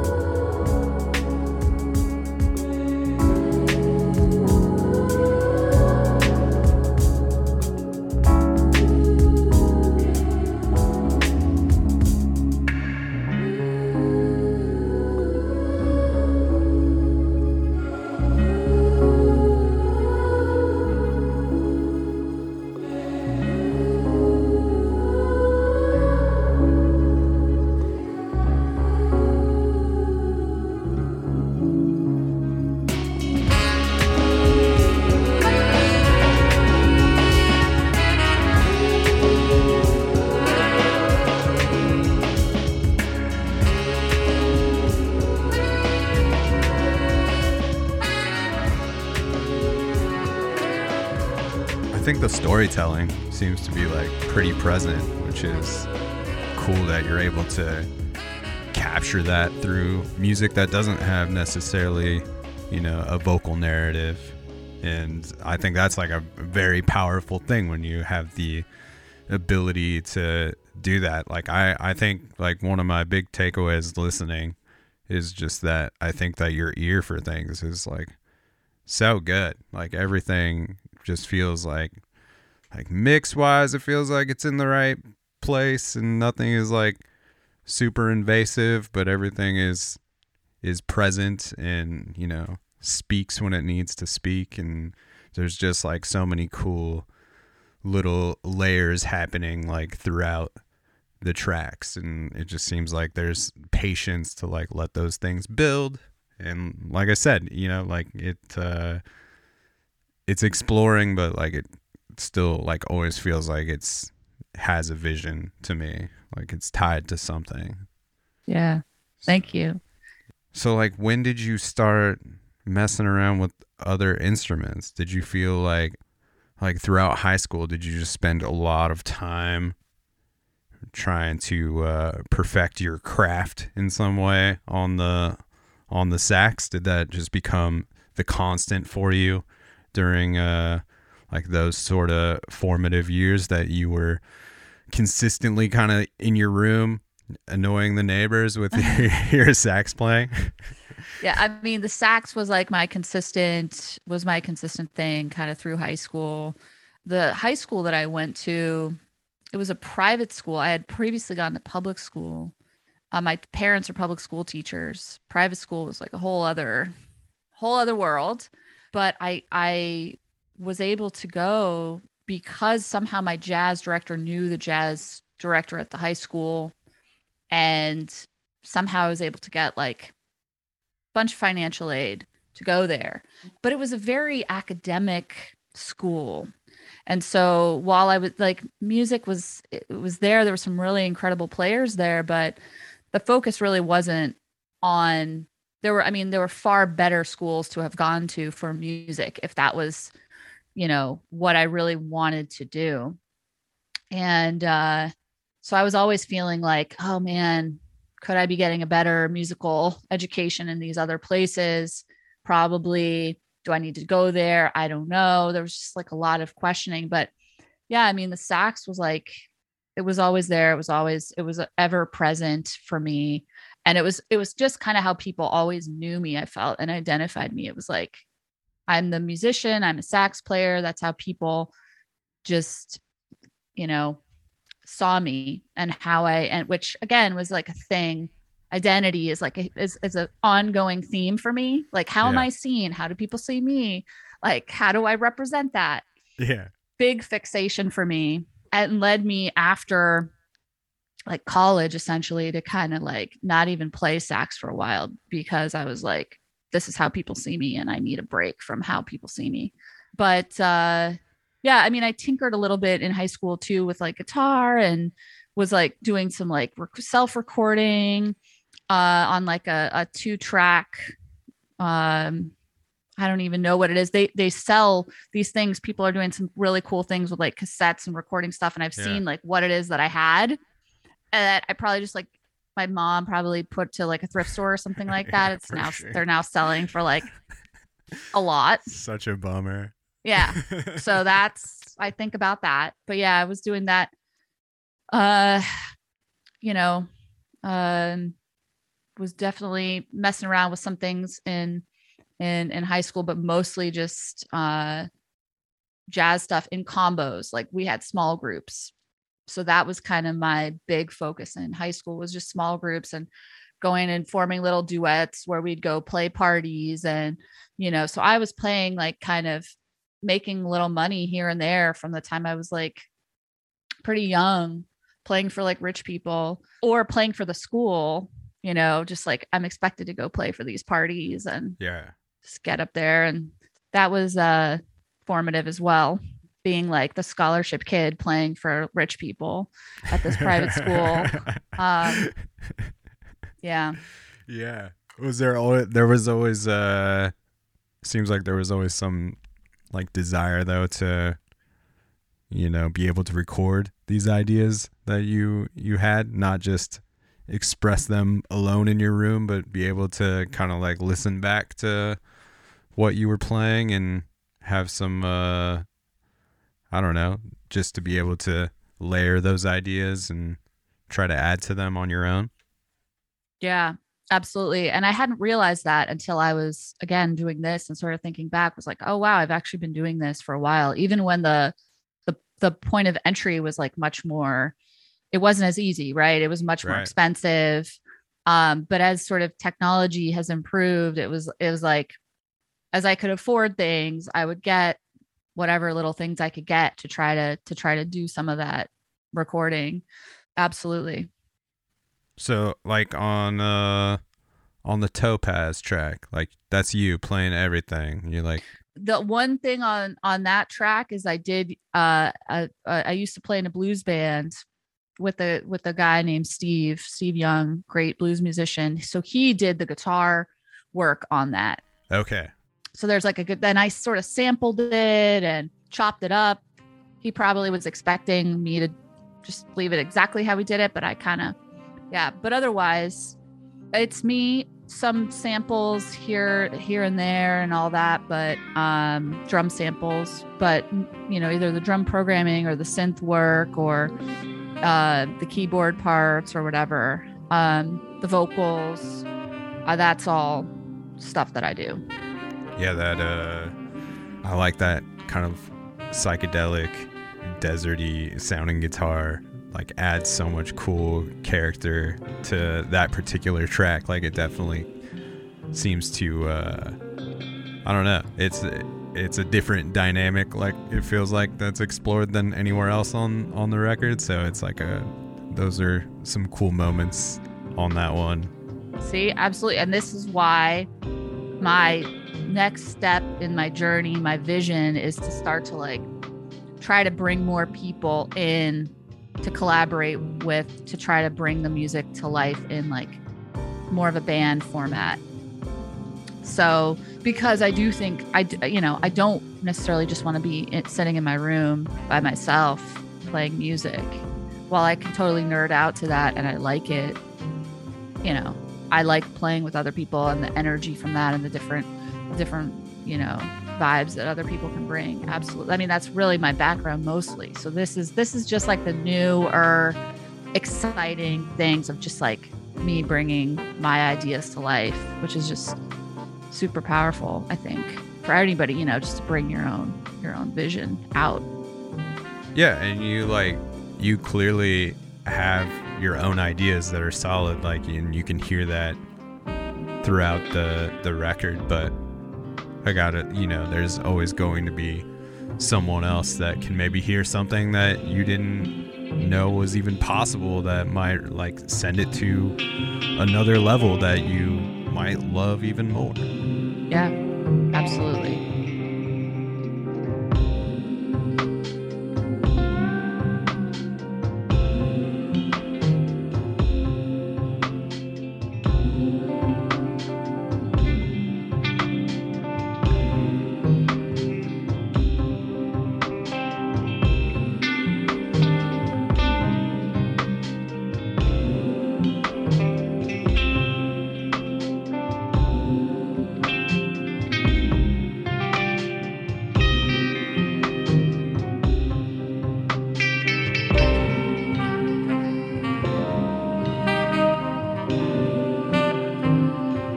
storytelling seems to be like pretty present, which is cool that you're able to capture that through music that doesn't have necessarily, you know, a vocal narrative. And I think that's like a very powerful thing when you have the ability to do that. Like I, I think like one of my big takeaways listening is just that I think that your ear for things is like so good. Like everything just feels like like mix wise it feels like it's in the right place and nothing is like super invasive but everything is is present and you know speaks when it needs to speak. And there's just like so many cool little layers happening like throughout the tracks. And it just seems like there's patience to like let those things build. And like i said you know like it uh it's exploring but like it still like always feels like it's has a vision to me like it's tied to something.
Yeah. Thank you.
So like when did you start messing around with other instruments? Did you feel like like throughout high school did you just spend a lot of time trying to uh, perfect your craft in some way on the on the sax? Did that just become the constant for you during uh like those sort of formative years that you were consistently kind of in your room annoying the neighbors with your, your sax playing
yeah i mean the sax was like my consistent was my consistent thing kind of through high school the high school that i went to it was a private school i had previously gone to public school Uh, my parents are public school teachers. Private school was like a whole other, whole other world. But I I was able to go because somehow my jazz director knew the jazz director at the high school, and somehow I was able to get like a bunch of financial aid to go there. But it was a very academic school. And so while I was like music was it was there, there were some really incredible players there, but the focus really wasn't on there were I mean there were far better schools to have gone to for music if that was you know what I really wanted to do. And uh so I was always feeling like, oh man, could I be getting a better musical education in these other places? Probably. Do I need to go there? I don't know. There was just like a lot of questioning. But yeah, I mean, the sax was like, it was always there. It was always, it was ever present for me. And it was, it was just kind of how people always knew me, I felt, and identified me. It was like, I'm the musician, I'm a sax player. That's how people just, you know, saw me and how I and which again was like a thing. Identity is like a, is is an ongoing theme for me. Like how am I seen? How do people see me? Like how do I represent that?
Yeah.
Big fixation for me and led me after like college essentially to kind of like not even play sax for a while because I was like this is how people see me and I need a break from how people see me. But uh yeah, I mean I tinkered a little bit in high school too with like guitar and was like doing some like rec- self-recording uh on like a, a two track um I don't even know what it is. They they sell these things. People are doing some really cool things with like cassettes and recording stuff. And I've
Yeah.
seen like what it is that I had. And I probably just like my mom probably put to like a thrift store or something like that.
Yeah,
It's now
sure.
they're now selling for like a lot.
Such a bummer.
Yeah. So that's I think about that. But yeah, I was doing that. Uh, you know, um, was definitely messing around with some things in in in high school, but mostly just uh jazz stuff in combos. Like we had small groups. So that was kind of my big focus in high school was just small groups and going and forming little duets where we'd go play parties and you know, so I was playing like kind of making little money here and there from the time I was like pretty young, playing for like rich people or playing for the school, you know, just like I'm expected to go play for these parties and
yeah.
just get up there. And that was uh formative as well, being like the scholarship kid playing for rich people at this private school. Um, Yeah.
yeah. Was there always there was always uh seems like there was always some like desire though to you know be able to record these ideas that you you had not just express them alone in your room but be able to kind of like listen back to what you were playing and have some uh I don't know just to be able to layer those ideas and try to add to them on your own
Yeah, absolutely. And I hadn't realized that until I was again doing this and sort of thinking back was like, oh wow, I've actually been doing this for a while. Even when the the the point of entry was like much more it wasn't as easy, right? It was much more
Right.
expensive. Um, but as sort of technology has improved, it was it was like as I could afford things, I would get whatever little things I could get to try to to try to do some of that recording. Absolutely.
So like on uh on the Topaz track, like that's you playing everything. You're like
the one thing on on that track is I did uh I, I used to play in a blues band with a with a guy named Steve Steve Young great blues musician so he did the guitar work on that
okay.
So there's like a good then I sort of sampled it and chopped it up. He probably was expecting me to just leave it exactly how we did it but I kind of yeah. But otherwise it's me some samples here here and there and all that but um drum samples. But you know either the drum programming or the synth work or uh the keyboard parts or whatever um the vocals uh, that's all stuff that i do
Yeah, that uh I like that kind of psychedelic deserty sounding guitar like adds so much cool character to that particular track. Like it definitely seems to uh I don't know. It's it's a different dynamic like it feels like that's explored than anywhere else on on the record. So it's like a those are some cool moments on that one.
See, absolutely. And this is why my next step in my journey, my vision is to start to like try to bring more people in to collaborate with to try to bring the music to life in like more of a band format. So, because I do think I, you know, I don't necessarily just want to be sitting in my room by myself playing music. While I can totally nerd out to that and I like it, you know, I like playing with other people and the energy from that and the different, different, you know, vibes that other people can bring. Absolutely. I mean, that's really my background mostly. So this is this is just like the newer, exciting things of just like me bringing my ideas to life, which is just super powerful. I think for anybody, you know, just to bring your own your own vision out.
Yeah, and you like you clearly have your own ideas that are solid, like, and you can hear that throughout the the record, but I got it. You know, there's always going to be someone else that can maybe hear something that you didn't know was even possible that might like send it to another level that you might love even more.
Yeah, absolutely.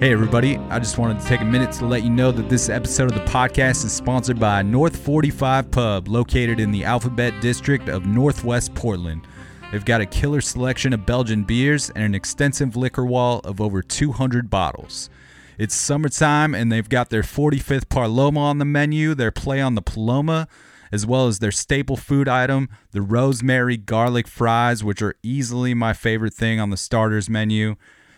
Hey, everybody. I just wanted to take a minute to let you know that this episode of the podcast is sponsored by North 45 Pub, located in the Alphabet District of Northwest Portland. They've got a killer selection of Belgian beers and an extensive liquor wall of over 200 bottles. It's summertime, and they've got their 45th Paloma on the menu, their play on the Paloma, as well as their staple food item, the rosemary garlic fries, which are easily my favorite thing on the starters menu.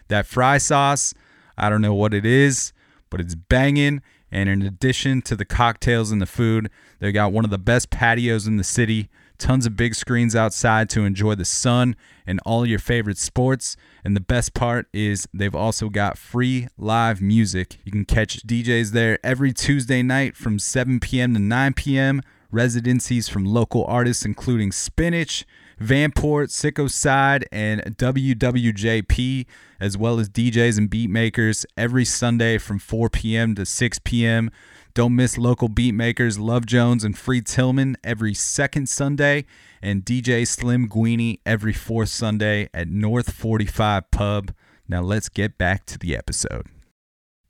That fry sauce, I don't know what it is, but it's banging. And in addition to the cocktails and the food, they got one of the best patios in the city, tons of big screens outside to enjoy the sun and all your favorite sports. And the best part is they've also got free live music. You can catch DJs there every Tuesday night from 7 p.m. to 9 p.m. Residencies from local artists, including Spinach, Vanport, Sicko Side, and WWJP, as well as DJs and beat makers every Sunday from 4 p.m. to 6 p.m. Don't miss local beat makers Love Jones and Free Tillman every second Sunday, and DJ Slim Guini every fourth Sunday at North 45 Pub. Now let's get back to the episode.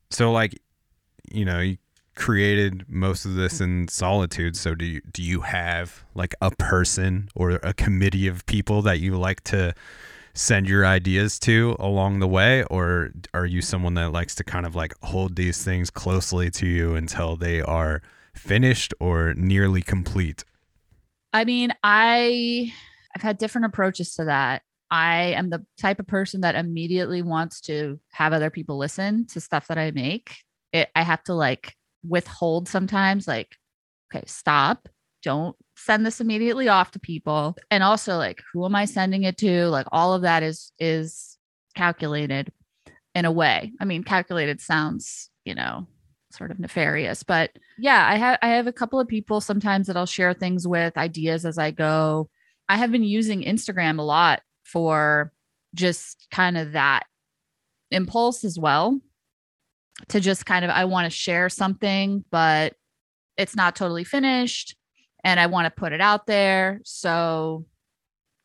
So like, you know, you created most of this in solitude. So do you do you have like a person or a committee of people that you like to send your ideas to along the way or are you someone that likes to kind of like hold these things closely to you until they are finished or nearly complete?
I mean, I I've had different approaches to that. I am the type of person that immediately wants to have other people listen to stuff that I make. It, I have to like withhold sometimes, like, okay, stop. Don't send this immediately off to people. And also like, who am I sending it to? Like all of that is is calculated in a way. I mean, calculated sounds, you know, sort of nefarious, but yeah, I have I have a couple of people sometimes that I'll share things with, ideas as I go. I have been using Instagram a lot for just kind of that impulse as well to just kind of I want to share something but it's not totally finished and I want to put it out there so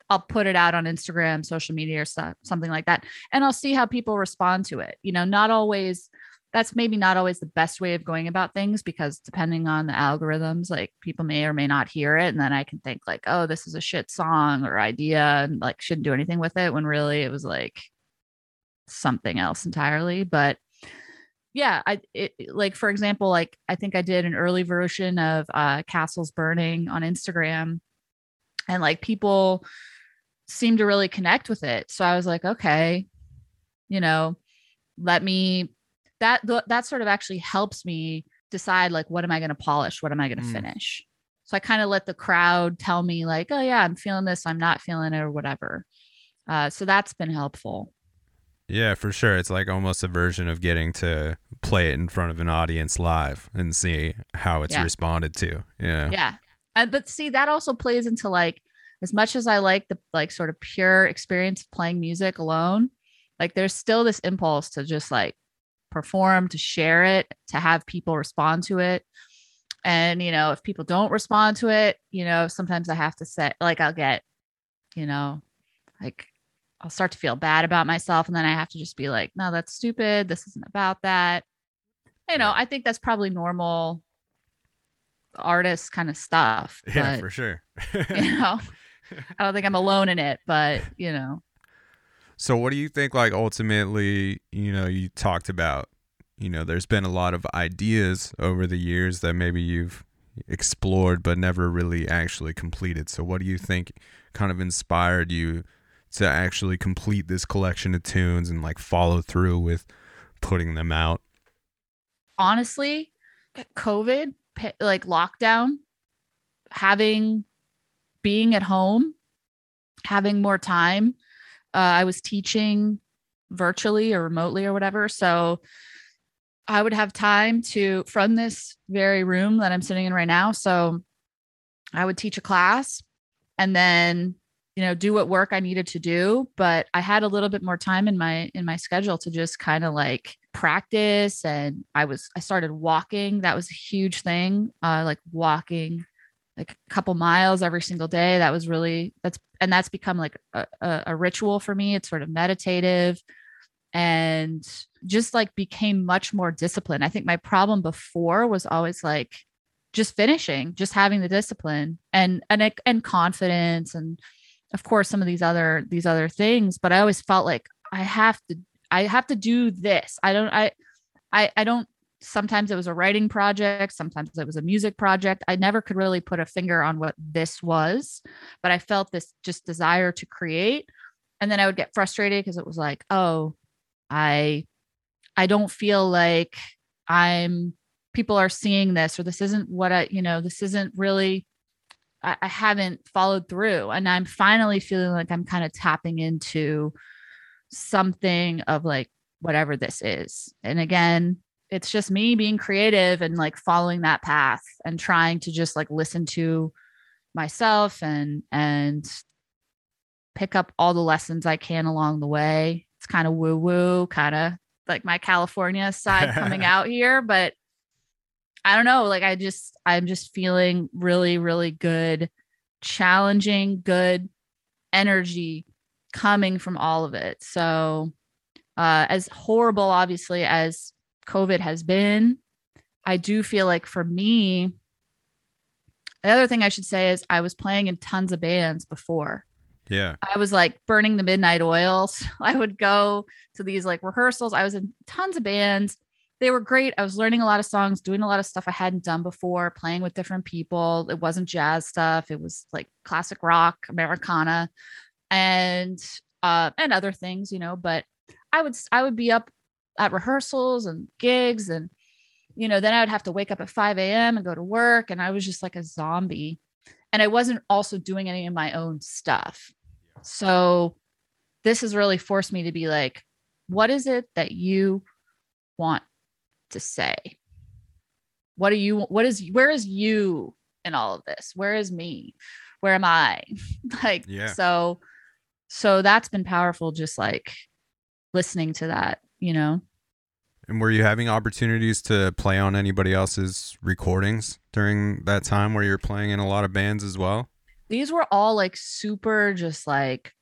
I'll put it out on Instagram, social media or stuff, something like that and I'll see how people respond to it. You know, not always that's maybe not always the best way of going about things because depending on the algorithms like people may or may not hear it and then i can think like oh this is a shit song or idea and like shouldn't do anything with it when really it was like something else entirely but yeah i it, like for example like i think i did an early version of uh castles burning on instagram and like people seemed to really connect with it so i was like okay you know let me that that sort of actually helps me decide like what am I going to polish, what am I going to mm. finish. So I kind of let the crowd tell me like, oh yeah, I'm feeling this, I'm not feeling it, or whatever. Uh, so that's been helpful.
Yeah, for sure. It's like almost a version of getting to play it in front of an audience live and see how it's yeah. responded to. Yeah.
Yeah. And, but see, that also plays into like, as much as I like the like sort of pure experience of playing music alone, like there's still this impulse to just like perform, to share it, to have people respond to it. And, you know, if people don't respond to it, you know, sometimes I have to say, like, I'll get, you know, like, I'll start to feel bad about myself. And then I have to just be like, no, that's stupid. This isn't about that. You know, I think that's probably normal artist kind of stuff.
Yeah, but, for sure.
you know, I don't think I'm alone in it, but, you know,
so what do you think like ultimately, you know, you talked about, you know, there's been a lot of ideas over the years that maybe you've explored but never really actually completed. So what do you think kind of inspired you to actually complete this collection of tunes and like follow through with putting them out?
Honestly, COVID, like lockdown, having being at home, having more time, uh, I was teaching virtually or remotely or whatever. So I would have time to from this very room that I'm sitting in right now. So I would teach a class and then you know do what work I needed to do, but I had a little bit more time in my in my schedule to just kind of like practice and I was I started walking. That was a huge thing. Uh like walking like a couple miles every single day. That was really that's and that's become like a, a, a ritual for me. It's sort of meditative and just like became much more disciplined. I think my problem before was always like just finishing, just having the discipline and and and confidence and of course some of these other these other things, but I always felt like I have to I have to do this. I don't I I I don't sometimes it was a writing project sometimes it was a music project. I never could really put a finger on what this was but i felt this just desire to create. And then i would get frustrated because it was like oh i i don't feel like i'm people are seeing this or this isn't what i you know this isn't really I, I haven't followed through. And i'm finally feeling like i'm kind of tapping into something of like whatever this is and again it's just me being creative and like following that path and trying to just like listen to myself and and pick up all the lessons I can along the way. It's kind of woo woo, kind of like my California side coming out here, but I don't know. Like I just, I'm just feeling really, really good, challenging, good energy coming from all of it. So, uh, as horrible, obviously, as COVID has been, I do feel like for me, the other thing I should say is I was playing in tons of bands before.
Yeah.
I was like burning the midnight oils. I would go to these like rehearsals. I was in tons of bands. They were great. I was learning a lot of songs, doing a lot of stuff I hadn't done before, playing with different people. It wasn't jazz stuff. It was like classic rock, Americana, and uh and other things, you know, but I would I would be up at rehearsals and gigs and you know, then I would have to wake up at 5 a.m. and go to work. And I was just like a zombie. And I wasn't also doing any of my own stuff. So this has really forced me to be like, what is it that you want to say? What are you, what is, where is you in all of this? Where is me? Where am I? like,
Yeah.
so, so that's been powerful, just like listening to that, you know?
And were you having opportunities to play on anybody else's recordings during that time where you're playing in a lot of bands as well?
these were all like super just like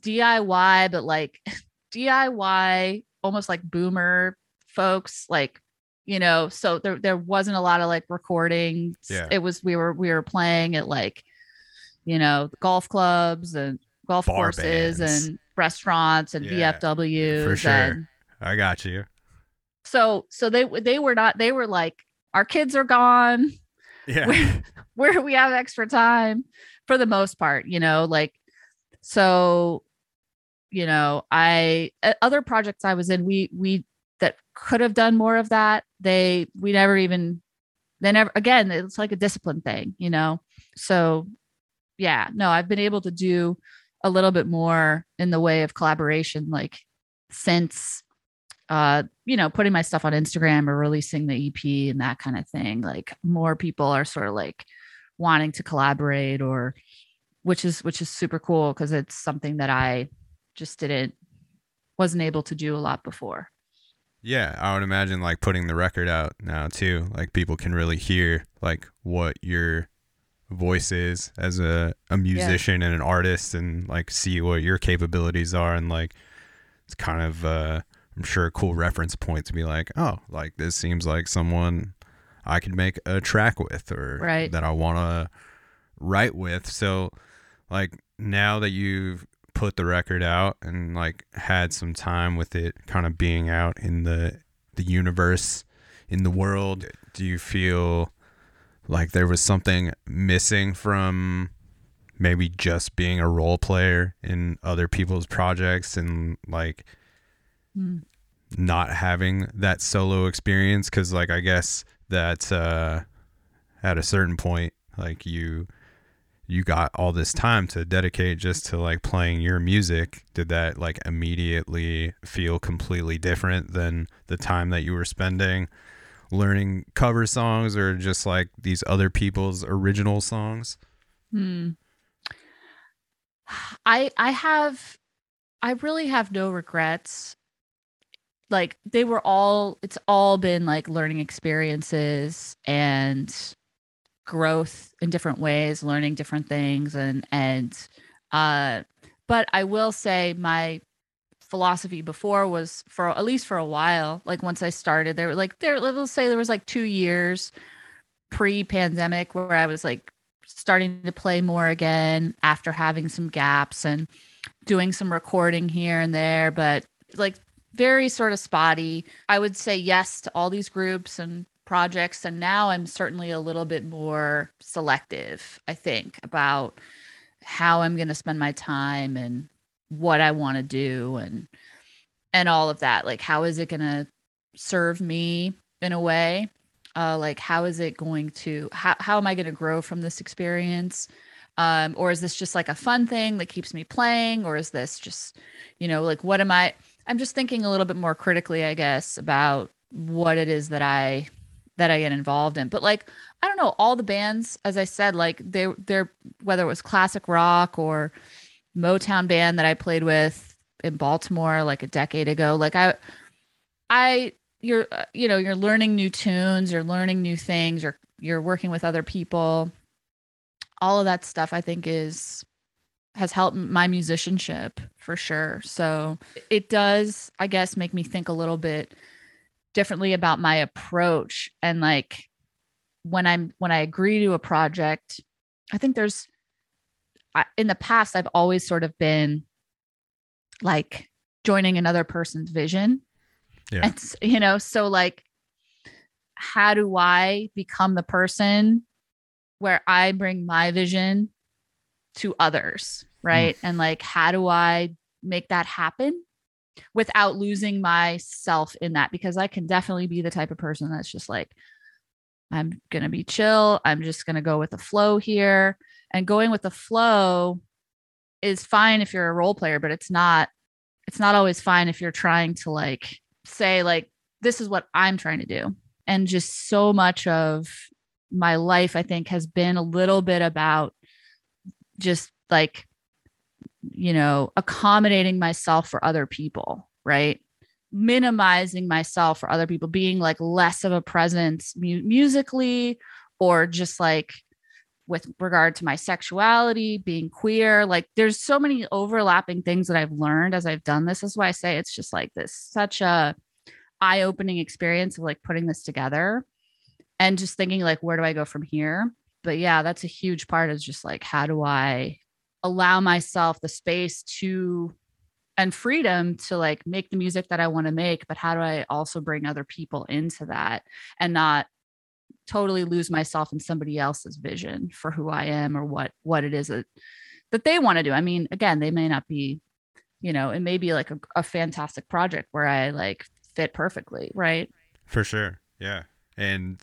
DIY, but like DIY, almost like boomer folks, like you know. So there there wasn't a lot of like recordings.
Yeah.
It was we were we were playing at like you know golf clubs and golf
Bar
courses
bands.
and restaurants and
Yeah,
VFWs
for sure.
and
I got you.
so so they they were not they were like our kids are gone
Yeah.
where we have extra time for the most part, you know, like so you know, I uh, other projects I was in, we we that could have done more of that. They we never even they never again, it's like a discipline thing, you know. So yeah, no, I've been able to do a little bit more in the way of collaboration like since uh you know putting my stuff on Instagram or releasing the EP and that kind of thing like more people are sort of like wanting to collaborate or which is which is super cool because it's something that I just didn't wasn't able to do a lot before.
Yeah, I would imagine like putting the record out now too. Like people can really hear like what your voice is as a, a musician and an artist and like see what your capabilities are and like it's kind of uh I'm sure a cool reference point to be like, oh, like this seems like someone I could make a track with or
Right.
that I want to write with. So like now that you've put the record out and like had some time with it kind of being out in the the universe in the world do you feel like there was something missing from maybe just being a role player in other people's projects and like
Hmm.
not having that solo experience because like i guess that uh at a certain point like you you got all this time to dedicate just to like playing your music did that like immediately feel completely different than the time that you were spending learning cover songs or just like these other people's original songs
Hmm. I I have I really have no regrets. Like they were all it's all been like learning experiences and growth in different ways, learning different things and and uh but I will say my philosophy before was for at least for a while, like once I started there were like there let's say there was like 2 years pre-pandemic where I was like starting to play more again after having some gaps and doing some recording here and there, but like very sort of spotty. I would say yes to all these groups and projects. And now I'm certainly a little bit more selective, I think, about how I'm going to spend my time and what I want to do and and all of that. Like how is it going to serve me in a way? uh, like how is it going to how, how am i going to grow from this experience um, or is this just like a fun thing that keeps me playing or is this just you know like what am i i'm just thinking a little bit more critically i guess about what it is that i that i get involved in but like i don't know all the bands as i said like they they're whether it was classic rock or Motown band that I played with in Baltimore like a decade ago. Like I, I, you're, uh, you know, you're learning new tunes, you're learning new things, you're, you're working with other people. All of that stuff I think is has helped my musicianship for sure. So it does, I guess, make me think a little bit differently about my approach and like when I'm when I agree to a project, I think there's I, in the past I've always sort of been like joining another person's vision.
Yeah.
And you know, so like how do I become the person where I bring my vision to others, right? Mm. And like how do I make that happen without losing myself in that because I can definitely be the type of person that's just like I'm going to be chill. I'm just going to go with the flow here. And going with the flow is fine if you're a role player, but it's not it's not always fine if you're trying to like say like this is what I'm trying to do. And just so much of my life I think has been a little bit about just like you know, accommodating myself for other people, right? minimizing myself for other people, being like less of a presence mu- musically or just like with regard to my sexuality, being queer. Like there's so many overlapping things that I've learned as I've done this. Is why I say it's just like this such a eye-opening experience of like putting this together and just thinking like where do I go from here? But yeah, that's a huge part is just like how do I allow myself the space to and freedom to like make the music that I want to make, but how do I also bring other people into that and not totally lose myself in somebody else's vision for who I am or what what it is that that they want to do. I mean, again, they may not be, you know, it may be like a, a fantastic project where I like fit perfectly, right?
For sure. Yeah. And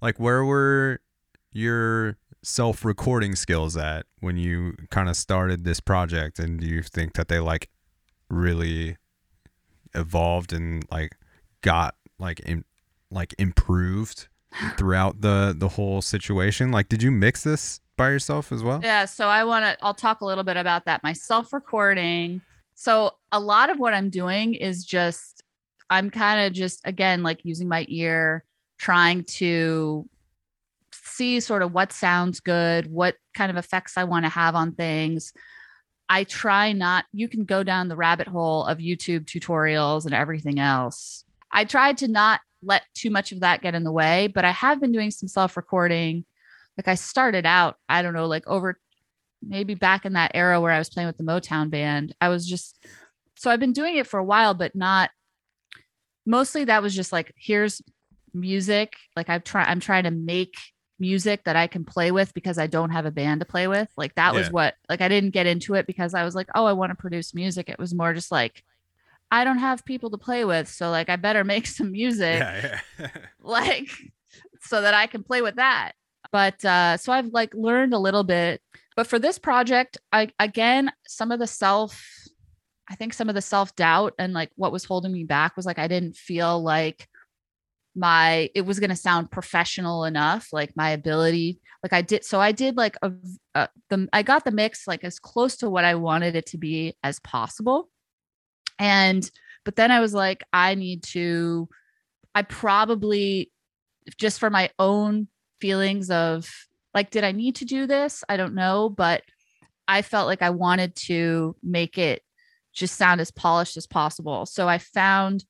like where were your self-recording skills at when you kind of started this project and do you think that they like really evolved and like got like in, like improved throughout the the whole situation? Like did you mix this by yourself as well?
Yeah so i want to i'll talk a little bit about that my self recording so a lot of what i'm doing is just i'm kind of just again like using my ear trying to see sort of what sounds good what kind of effects i want to have on things. I try not, you can go down the rabbit hole of YouTube tutorials and everything else. I tried to not let too much of that get in the way, but I have been doing some self recording. Like I started out, I don't know, like over maybe back in that era where I was playing with the Motown band. I was just, so I've been doing it for a while, but not mostly that was just like, here's music. Like I've tried, I'm trying to make music that I can play with because I don't have a band to play with. Like that yeah. was what like I didn't get into it because I was like, oh, I want to produce music. It was more just like I don't have people to play with, so like I better make some music. Yeah, yeah. like so that I can play with that. But uh so I've like learned a little bit. But for this project, I again some of the self I think some of the self-doubt and like what was holding me back was like I didn't feel like my it was going to sound professional enough like my ability like i did so i did like a, a, the i got the mix like as close to what i wanted it to be as possible and but then i was like i need to i probably just for my own feelings of like did i need to do this i don't know but i felt like i wanted to make it just sound as polished as possible so i found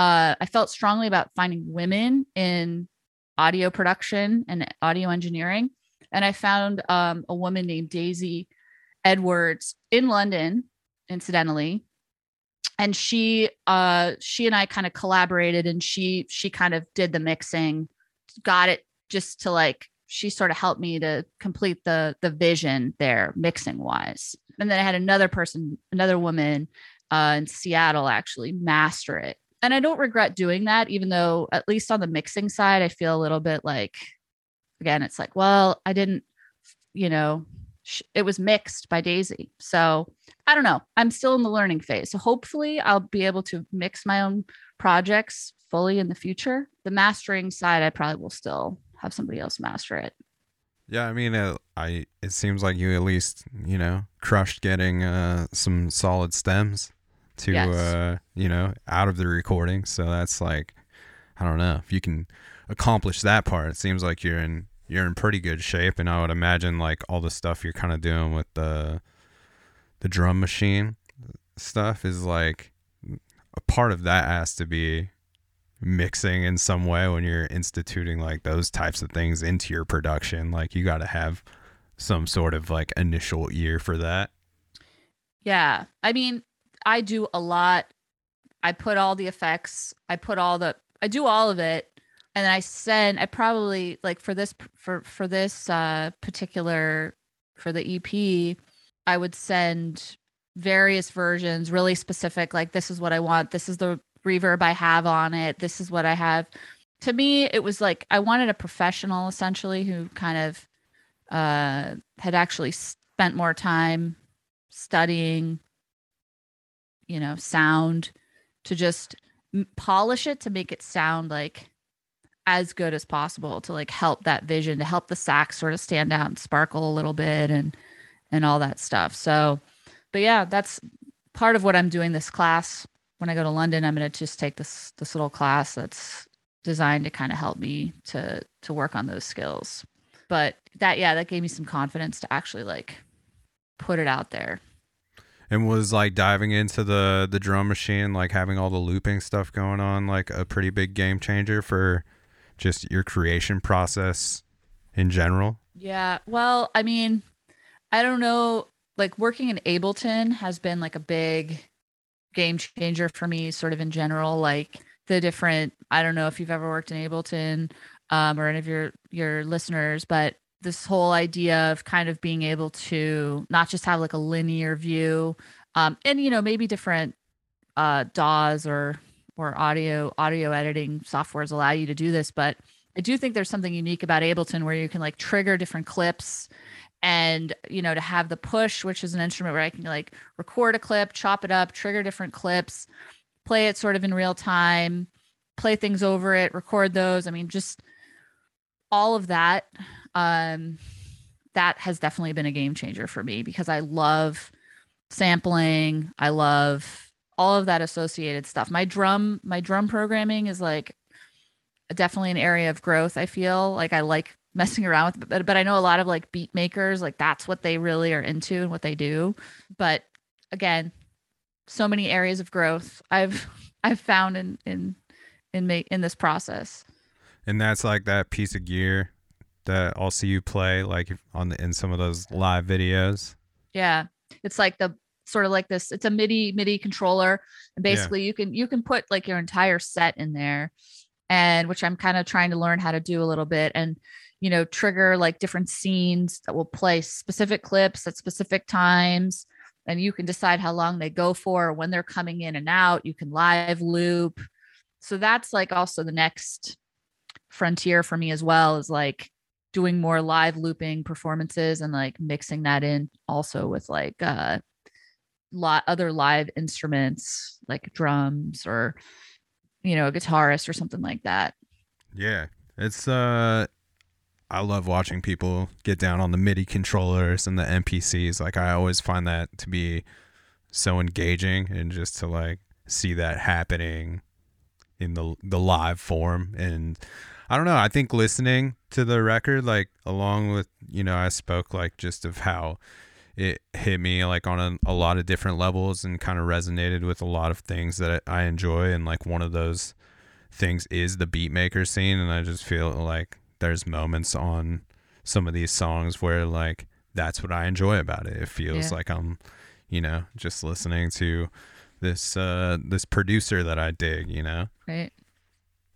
uh, I felt strongly about finding women in audio production and audio engineering. And I found um, a woman named Daisy Edwards in London, incidentally. And she uh, she and I kind of collaborated and she she kind of did the mixing, got it just to like she sort of helped me to complete the the vision there mixing wise. And then I had another person, another woman uh, in Seattle actually master it and I don't regret doing that, even though at least on the mixing side, I feel a little bit like, again, it's like, well, I didn't, you know, it was mixed by Daisy. So I don't know. I'm still in the learning phase. So hopefully I'll be able to mix my own projects fully in the future. The mastering side, I probably will still have somebody else master it.
Yeah, I mean, uh, I it seems like you at least you know crushed getting uh, some solid stems to
Yes.
uh, you know out of the recording. So that's like, I don't know if you can accomplish that part. It seems like you're in you're in pretty good shape, and I would imagine like all the stuff you're kind of doing with the the drum machine stuff is like a part of that has to be mixing in some way when you're instituting like those types of things into your production like you got to have some sort of like initial ear for that
Yeah. I mean, I do a lot. I put all the effects, I put all the I do all of it and I send I probably like for this for for this uh particular for the EP, I would send various versions, really specific like this is what I want, this is the reverb I have on it, this is what I have. To me, it was like I wanted a professional essentially who kind of uh had actually spent more time studying you know sound to just polish it to make it sound like as good as possible to like help that vision to help the sax sort of stand out and sparkle a little bit and and all that stuff. So but yeah that's part of what i'm doing this class. When i go to london i'm going to just take this this little class that's designed to kind of help me to to work on those skills. But that yeah that gave me some confidence to actually like put it out there.
And was like diving into the the drum machine like having all the looping stuff going on like a pretty big game changer for just your creation process in general
Yeah. Well, I mean, I don't know. Like working in Ableton has been like a big game changer for me, sort of in general. Like the different, I don't know if you've ever worked in Ableton um, or any of your your listeners, but this whole idea of kind of being able to not just have like a linear view, um, and you know maybe different uh, DAWs or or audio audio editing softwares allow you to do this, but I do think there's something unique about Ableton where you can like trigger different clips and you know to have the push which is an instrument where I can like record a clip, chop it up, trigger different clips, play it sort of in real time, play things over it, record those. I mean just all of that um that has definitely been a game changer for me because I love sampling, I love all of that associated stuff. My drum my drum programming is like definitely an area of growth i feel. Like i like messing around with but, but i know a lot of like beat makers like that's what they really are into and what they do. But again so many areas of growth i've i've found in in in ma- in this process.
And that's like that piece of gear that I'll see you play like on the, in some of those live videos?
Yeah. It's like the sort of like this it's a midi midi controller. And
Yeah.
basically you can you can put like your entire set in there and which i'm kind of trying to learn how to do a little bit and you know trigger like different scenes that will play specific clips at specific times. And you can decide how long they go for when they're coming in and out. You can live loop. So that's like also the next frontier for me as well is like doing more live looping performances and like mixing that in also with like uh lot other live instruments like drums or you know a guitarist or something like that
Yeah, it's uh, I love watching people get down on the MIDI controllers and the MPCs. Like I always find that to be so engaging, and just to like see that happening in the the live form. And I don't know. I think listening to the record, like along with you know, I spoke like just of how it hit me like on a, a lot of different levels and kind of resonated with a lot of things that I enjoy and like one of those things is the beat maker scene and I just feel like there's moments on some of these songs where like that's what I enjoy about it. It feels
Yeah.
like I'm, you know, just listening to this uh this producer that I dig, you know?
right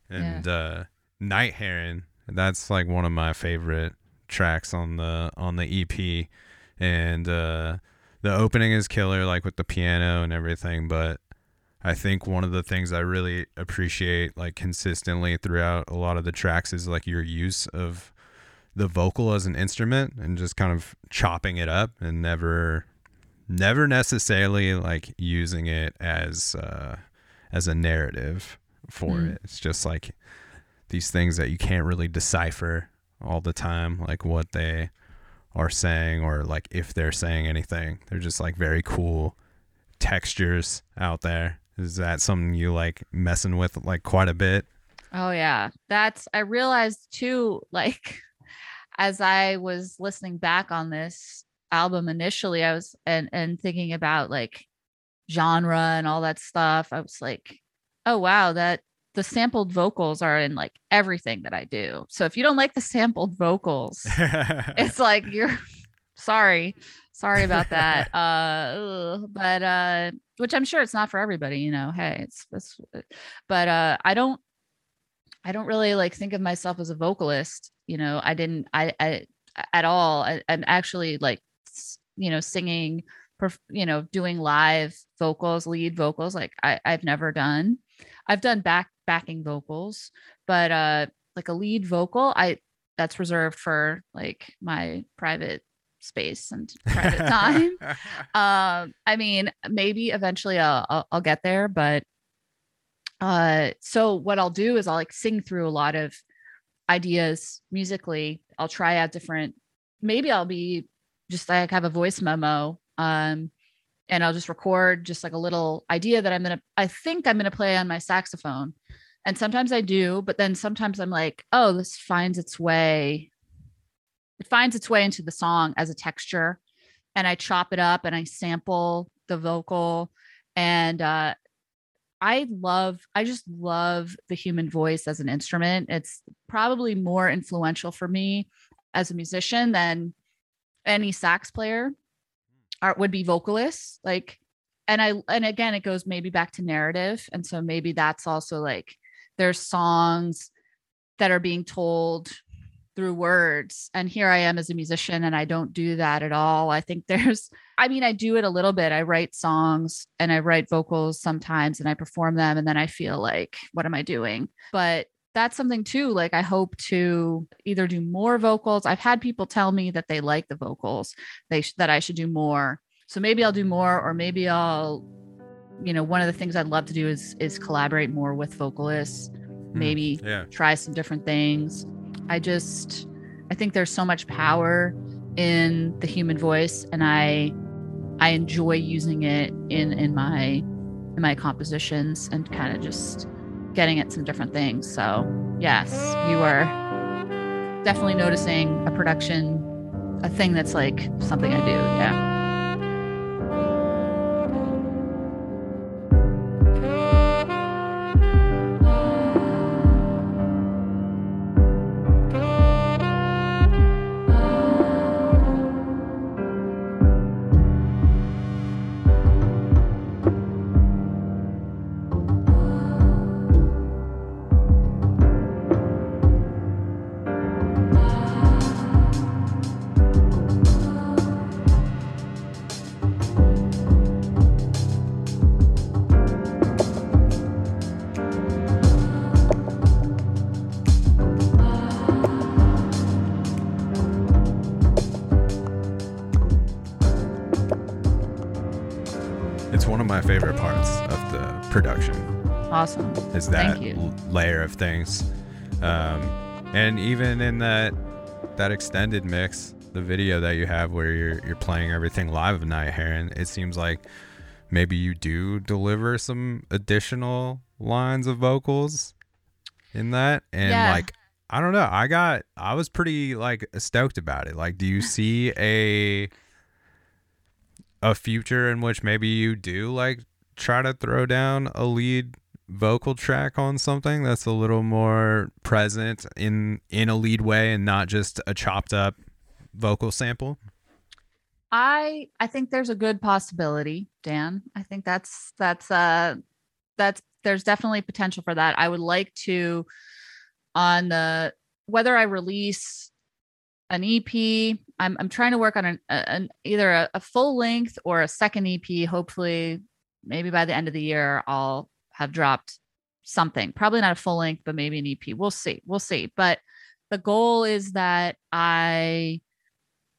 And uh Night Heron, that's like one of my favorite tracks on the on the EP. And uh the opening is killer, like with the piano and everything, but I think one of the things I really appreciate like consistently throughout a lot of the tracks is like your use of the vocal as an instrument and just kind of chopping it up and never never necessarily like using it as uh as a narrative for
Mm.
it. It's just like these things that you can't really decipher all the time, like what they are saying or like if they're saying anything. They're just like very cool textures out there. Is that something you like messing with like quite a bit?
Oh yeah. That's I realized too like as I was listening back on this album initially I was and and thinking about like genre and all that stuff. I was like, "Oh wow, that the sampled vocals are in like everything that I do." So if you don't like the sampled vocals, it's like you're sorry sorry about that. Uh but uh which i'm sure it's not for everybody you know hey it's, it's but uh i don't i don't really like think of myself as a vocalist you know i didn't i i at all. I, i'm actually like you know singing perf- you know doing live vocals lead vocals like i i've never done. I've done back backing vocals but uh like a lead vocal i that's reserved for like my private space and private time. Um i mean maybe eventually I'll, I'll i'll get there but uh so what i'll do is i'll like sing through a lot of ideas musically. I'll try out different maybe i'll be just like have a voice memo um and i'll just record just like a little idea that i'm gonna i think i'm gonna play on my saxophone. And sometimes i do but then sometimes i'm like oh this finds its way it finds its way into the song as a texture. And i chop it up and i sample the vocal. And uh i love i just love the human voice as an instrument. It's probably more influential for me as a musician than any sax player or would be vocalists like and i and again it goes maybe back to narrative. And so maybe that's also like there's songs that are being told through words. And here i am as a musician and i don't do that at all. I think there's i mean i do it a little bit. I write songs and i write vocals sometimes and i perform them. And then i feel like what am i doing? But that's something too like i hope to either do more vocals i've had people tell me that they like the vocals they sh- that i should do more so maybe i'll do more or maybe i'll you know one of the things i'd love to do is is collaborate more with vocalists hmm, maybe
yeah.
try some different things. I just I think there's so much power in the human voice and I I enjoy using it in in my in my compositions and kind of just getting at some different things. So, yes, you are definitely noticing a production a thing that's like something I do. Yeah.
It's one of my favorite parts of the production.
Awesome.
is that
Thank you.
l- layer of things um, and even in that that extended mix the video that you have where you're you're playing everything live of night heron it seems like maybe you do deliver some additional lines of vocals in that and
Yeah.
like i don't know i got i was pretty like stoked about it like do you see a a future in which maybe you do like try to throw down a lead vocal track on something that's a little more present in in a lead way and not just a chopped up vocal sample
I I think there's a good possibility, Dan. I think that's that's uh that's there's definitely potential for that. I would like to on the whether I release an EP, I'm I'm trying to work on an, an either a, a full length or a second EP. Hopefully, maybe by the end of the year, I'll have dropped something. Probably not a full length, but maybe an EP. We'll see. We'll see. But the goal is that I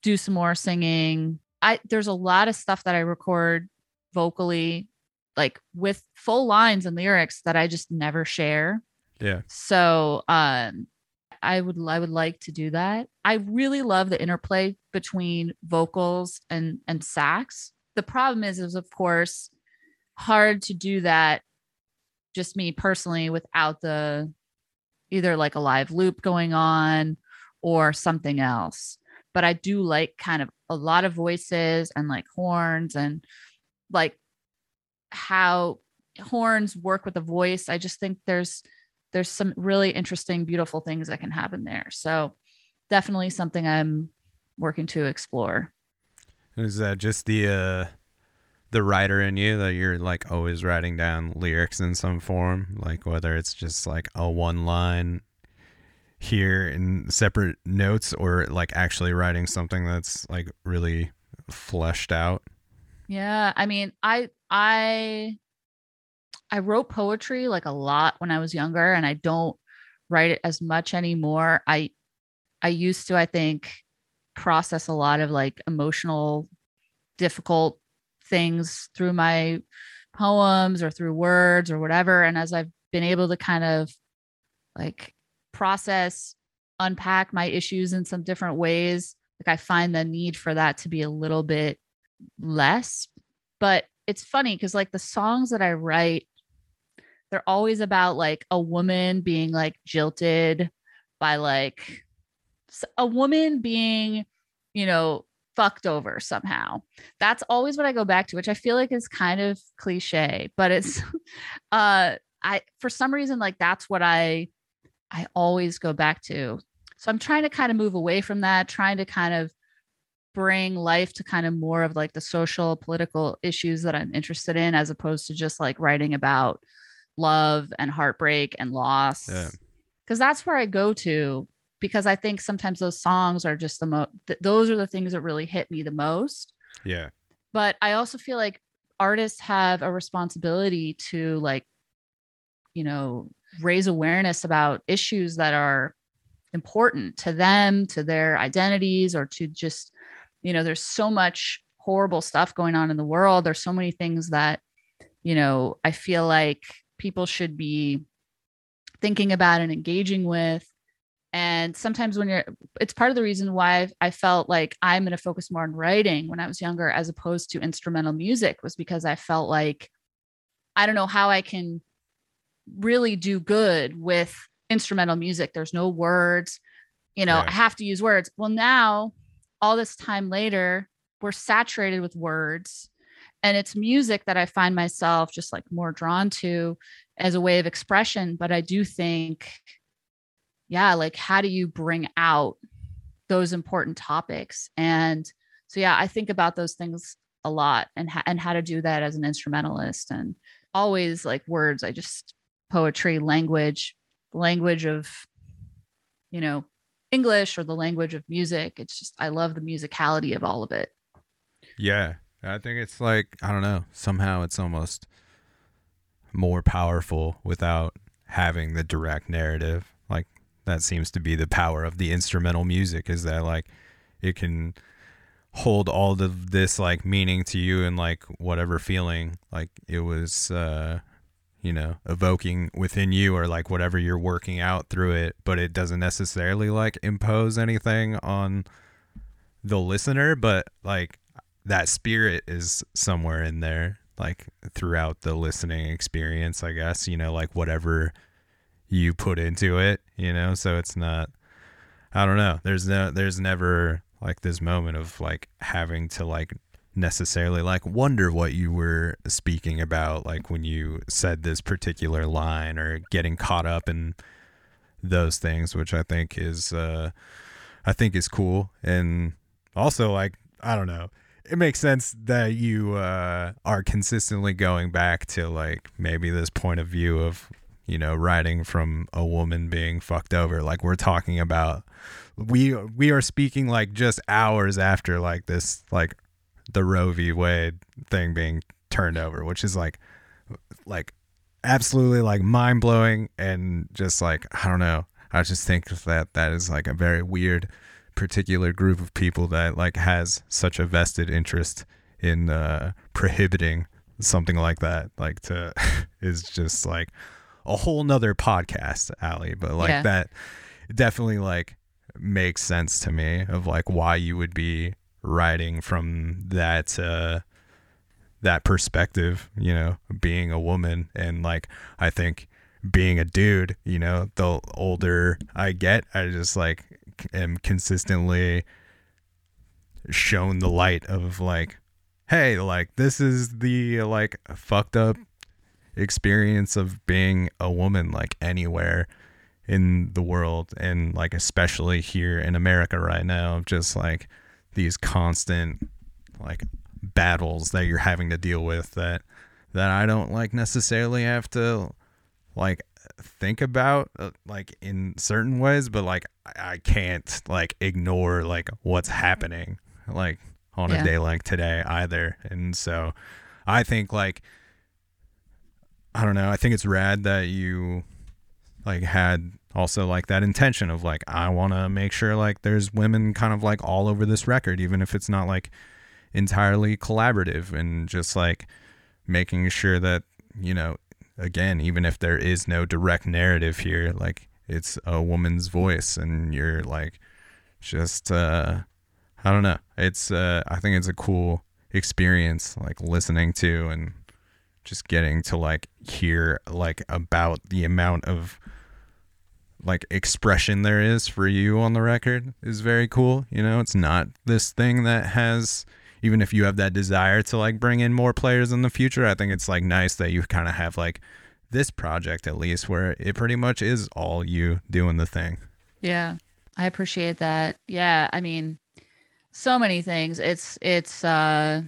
do some more singing. I there's a lot of stuff that I record vocally like with full lines and lyrics that I just never share.
yeah
So um I would I would like to do that. I really love the interplay between vocals and and sax. The problem is is of course hard to do that just me personally without the either like a live loop going on or something else. But I do like kind of a lot of voices and like horns and like how horns work with the voice. I just think there's there's some really interesting, beautiful things that can happen there. So definitely something I'm working to explore.
Is that just the uh the writer in you that you're like always writing down lyrics in some form, like whether it's just like a one line here in separate notes or like actually writing something that's like really fleshed out?
Yeah, I mean, I I I wrote poetry like a lot when I was younger and I don't write it as much anymore. I I used to I think process a lot of like emotional difficult things through my poems or through words or whatever and as I've been able to kind of like process unpack my issues in some different ways like I find the need for that to be a little bit less but it's funny because like the songs that I write they're always about like a woman being like jilted by like a woman being, you know, fucked over somehow. That's always what I go back to, which I feel like is kind of cliche, but it's uh I for some reason like that's what I I always go back to. So I'm trying to kind of move away from that, trying to kind of bring life to kind of more of like the social political issues that I'm interested in as opposed to just like writing about love and heartbreak and loss.
Yeah.
Cuz that's where I go to because I think sometimes those songs are just the most th- those are the things that really hit me the most.
Yeah.
But I also feel like artists have a responsibility to like you know raise awareness about issues that are important to them, to their identities or to just you know there's so much horrible stuff going on in the world. There's so many things that you know, I feel like people should be thinking about and engaging with. And sometimes when you're it's part of the reason why I've, felt like i'm going to focus more on writing when i was younger as opposed to instrumental music was because i felt like i don't know how i can really do good with instrumental music. There's no words you know
Right.
i have to use words. Well now all this time later we're saturated with words and it's music that i find myself just like more drawn to as a way of expression but i do think yeah like how do you bring out those important topics? And so yeah i think about those things a lot and ha- and how to do that as an instrumentalist. And always like words i just poetry language language of you know english or the language of music. It's just i love the musicality of all of it.
Yeah. I think it's like, I don't know, somehow it's almost more powerful without having the direct narrative. Like that seems to be the power of the instrumental music is that like it can hold all of this like meaning to you and like whatever feeling like it was uh you know evoking within you or like whatever you're working out through it but it doesn't necessarily like impose anything on the listener but like that spirit is somewhere in there like throughout the listening experience i guess you know like whatever you put into it you know? So it's not i don't know. There's no there's never like this moment of like having to like necessarily like wonder what you were speaking about like when you said this particular line or getting caught up in those things which i think is uh i think is cool. And also like i don't know it makes sense that you uh, are consistently going back to like maybe this point of view of you know writing from a woman being fucked over. Like we're talking about we we are speaking like just hours after like this like the Roe v. Wade thing being turned over which is like like absolutely like mind blowing and just like I don't know. I just think that that is like a very weird particular group of people that like has such a vested interest in uh prohibiting something like that like to is just like a whole nother podcast Allie but like
Yeah.
that definitely like makes sense to me of like why you would be writing from that uh that perspective, you know, being a woman and like I think being a dude, you know, the older I get, I just like am consistently shown the light of like hey, like this is the like fucked up experience of being a woman like anywhere in the world and like especially here in America right now of just like these constant like battles that you're having to deal with that that I don't like necessarily have to like think about uh, like in certain ways but like I- I can't like ignore like what's happening like on
Yeah.
a day like today either and so I think like I don't know I think it's rad that you like had also like that intention of like I want to make sure like there's women kind of like all over this record even if it's not like entirely collaborative and just like making sure that you know again even if there is no direct narrative here like it's a woman's voice and you're like just uh I don't know it's uh I think it's a cool experience like listening to and just getting to like hear like about the amount of like expression there is for you on the record is very cool. You know, it's not this thing that has even if you have that desire to like bring in more players in the future, I think it's like nice that you kind of have like this project at least where it pretty much is all you doing the thing.
Yeah. I appreciate that. Yeah, I mean, so many things. It's it's uh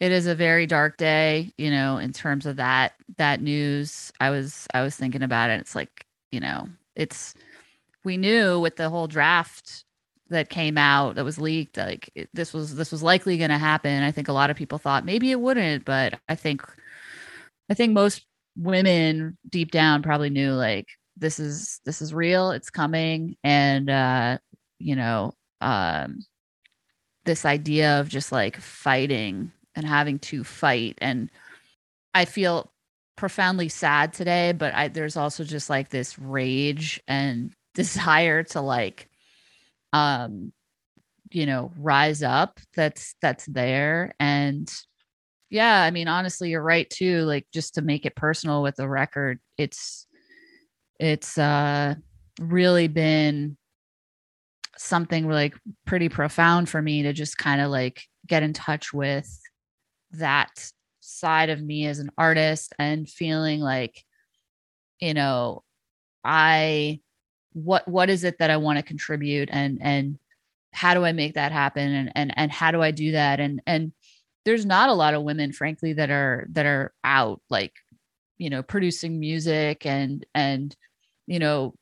it is a very dark day, you know, in terms of that that news. I was I was thinking about it. It's like, you know, it's we knew with the whole draft that came out that was leaked like it, this was this was likely going to happen. I think a lot of people thought maybe it wouldn't, but I think I think most women deep down probably knew like this is this is real it's coming and uh you know um this idea of just like fighting and having to fight and i feel profoundly sad today but i there's also just like this rage and desire to like um you know rise up that's that's there. And yeah i mean honestly you're right too like just to make it personal with the record it's it's uh really been something like pretty profound for me to just kind of like get in touch with that side of me as an artist and feeling like you know i what what is it that i want to contribute and and how do i make that happen and and and how do i do that? And and there's not a lot of women frankly that are that are out like you know producing music and and you know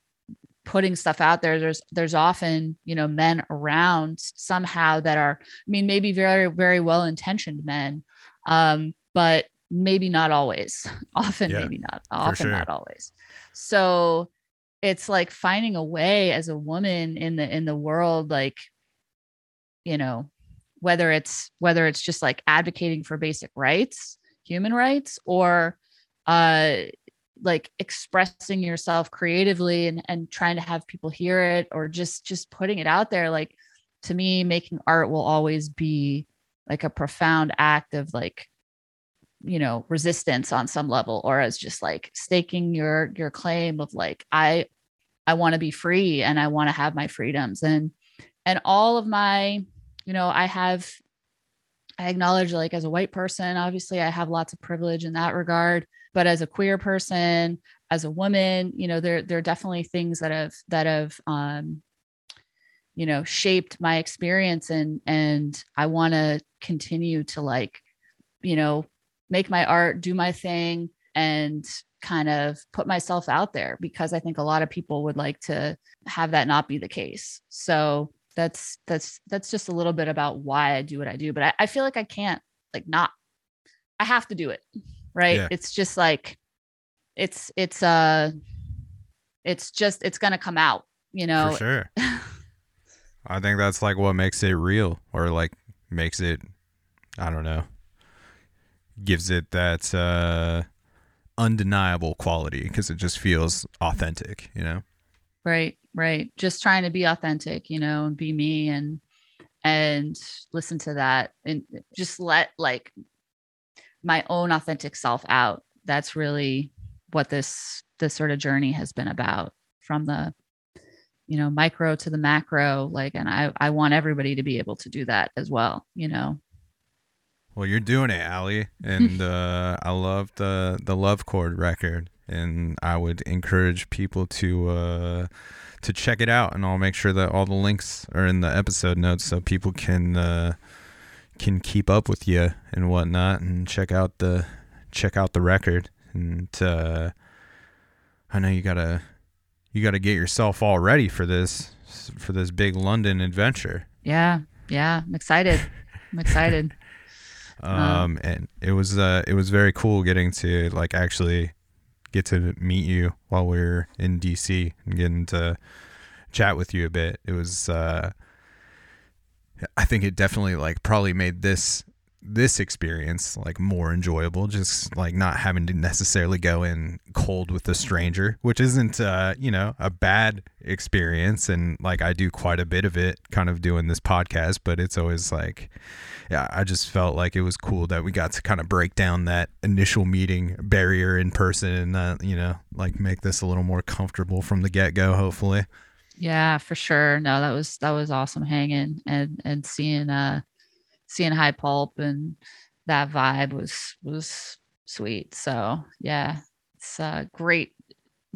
putting stuff out there. There's there's often you know men around somehow that are i mean maybe very very well intentioned men um but maybe not always. Often
Yeah,
maybe not often
sure.
not always. So it's like finding a way as a woman in the in the world like you know whether it's whether it's just like advocating for basic rights human rights or uh like expressing yourself creatively and and trying to have people hear it or just just putting it out there like to me making art will always be like a profound act of like you know resistance on some level or as just like staking your your claim of like i i want to be free and i want to have my freedoms. And and all of my you know i have i acknowledge like as a white person obviously i have lots of privilege in that regard. But as a queer person as a woman you know there there are definitely things that have that have um you know shaped my experience and and i want to continue to like you know make my art do my thing and kind of put myself out there because i think a lot of people would like to have that not be the case so that's that's that's just a little bit about why i do what i do but i, I feel like i can't like not i have to do it right
Yeah.
it's just like it's it's uh it's just it's gonna come out you know
For sure. I think that's like what makes it real or like makes it I don't know. Gives it that uh undeniable quality because it just feels authentic, you know?
right right. Just trying to be authentic you know and be me and and listen to that and just let like my own authentic self out. That's really what this this sort of journey has been about from the you know micro to the macro like and i i want everybody to be able to do that as well you know
Well, you're doing it, Allie, and uh, I love the the Love Chord record, and I would encourage people to uh, to check it out, and I'll make sure that all the links are in the episode notes so people can uh, can keep up with you and whatnot, and check out the check out the record. And uh, I know you gotta you gotta get yourself all ready for this for this big London adventure.
yeah. Yeah. I'm excited. I'm excited
um and it was uh it was very cool getting to like actually get to meet you while we were in dc and getting to chat with you a bit. It was uh i think it definitely like probably made this this experience like more enjoyable just like not having to necessarily go in cold with a stranger which isn't uh you know a bad experience and like i do quite a bit of it kind of doing this podcast but it's always like yeah i just felt like it was cool that we got to kind of break down that initial meeting barrier in person and uh, you know like make this a little more comfortable from the get-go hopefully
Yeah, for sure. No, that was that was awesome hanging and and seeing uh seeing high pulp and that vibe was was sweet. So yeah, it's uh great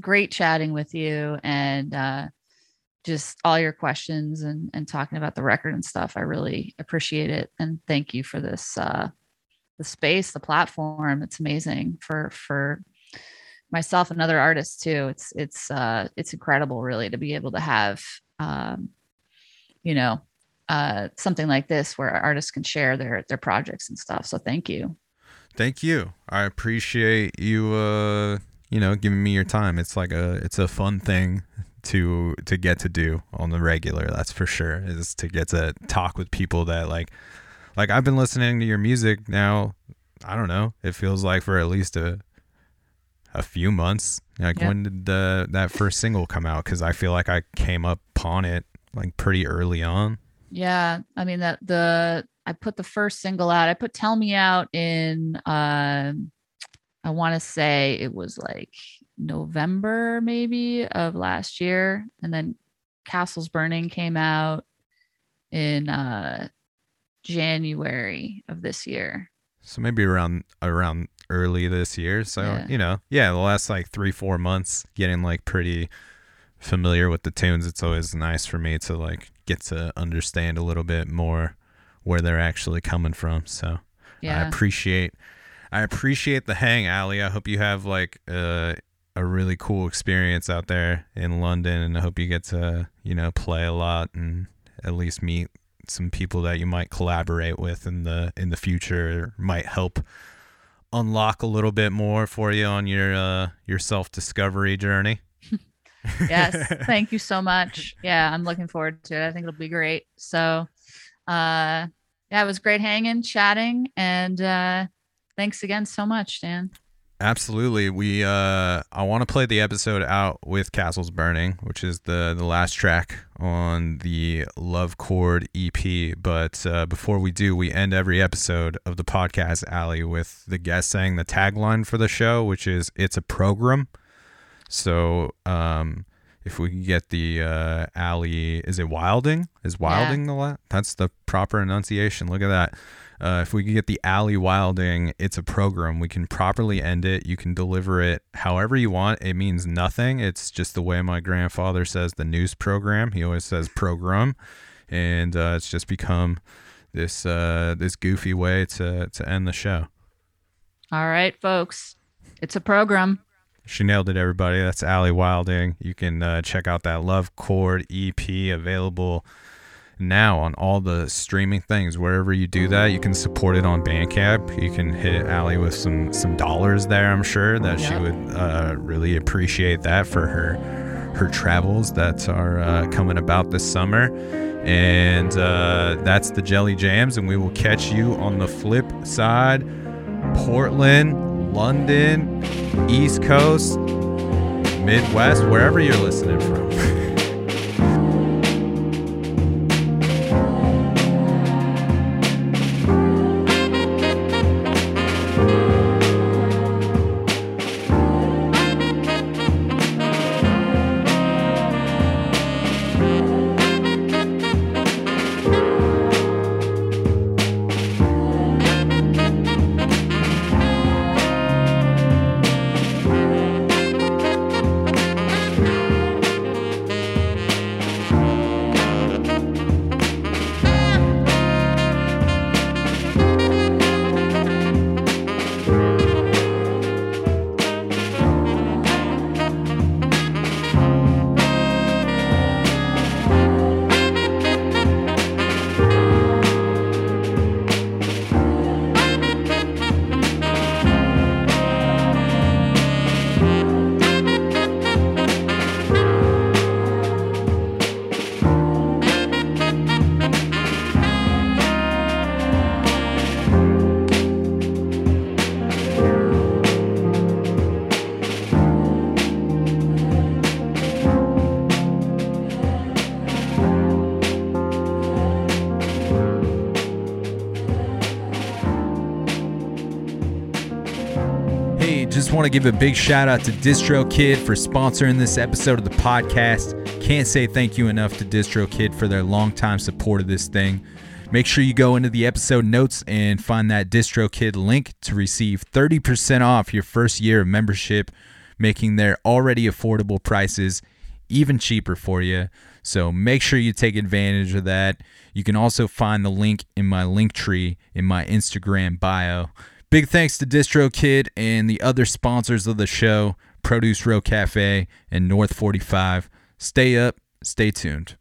great chatting with you and uh just all your questions and and talking about the record and stuff. I really appreciate it and thank you for this uh the space, the platform. It's amazing for for myself and other artists too. It's it's uh it's incredible really to be able to have um you know uh something like this where artists can share their their projects and stuff. So thank you.
Thank you. I appreciate you uh you know giving me your time. It's like a it's a fun thing to to get to do on the regular, that's for sure. Is to get to talk with people that like like I've been listening to your music now, I don't know, it feels like for at least a a few months. Like
Yeah.
when did the that first single come out cuz I feel like I came up upon it like pretty early on.
Yeah, I mean that the I put the first single out. I put "Tell Me" out in um, I want to say it was like November maybe of last year, and then "Castles Burning" came out in uh, January of this year.
So maybe around around early this year. So
Yeah.
you know, yeah, the last like three four months, getting like pretty familiar with the tunes. It's always nice for me to like get to understand a little bit more where they're actually coming from. So I appreciate I appreciate the hang, Allie. I hope you have like a a really cool experience out there in London, and I hope you get to you know play a lot and at least meet some people that you might collaborate with in the in the future might help unlock a little bit more for you on your uh your self discovery journey.
Yes. Thank you so much. Yeah, I'm looking forward to it. I think it'll be great. So, uh, yeah, it was great hanging, chatting, and uh, thanks again so much, Dan.
Absolutely. We uh I want to play the episode out with Castles Burning, which is the the last track on the Love Chord EP, but uh, before we do, we end every episode of the podcast Allie with the guest saying the tagline for the show, which is it's a program. So, um if we get the uh Allie is it Wilding? Is Wilding the la- That's the proper enunciation. Look at that. Uh, if we can get the Allie Wilding, it's a program. We can properly end it. You can deliver it however you want. It means nothing. It's just the way my grandfather says the news program. He always says program, and uh, it's just become this uh, this goofy way to to end the show.
All right, folks, it's a program.
She nailed it, everybody. That's Allie Wilding. You can uh, check out that Love Chord EP available now on all the streaming things. Wherever you do that, you can support it on Bandcamp. You can hit Allie with some some dollars there. I'm sure that she would uh, really appreciate that for her her travels that are uh, coming about this summer. And uh, that's the Jelly Jams, and we will catch you on the flip side. Portland, London, East Coast. Midwest, wherever you're listening from. give a big shout out to DistroKid for sponsoring this episode of the podcast. Can't say thank you enough to DistroKid for their longtime support of this thing. Make sure you go into the episode notes and find that DistroKid link to receive 30% off your first year of membership, making their already affordable prices even cheaper for you. So make sure you take advantage of that. You can also find the link in my link tree in my Instagram bio. Big thanks to DistroKid and the other sponsors of the show, Produce Row Cafe and North 45. Stay up, stay tuned.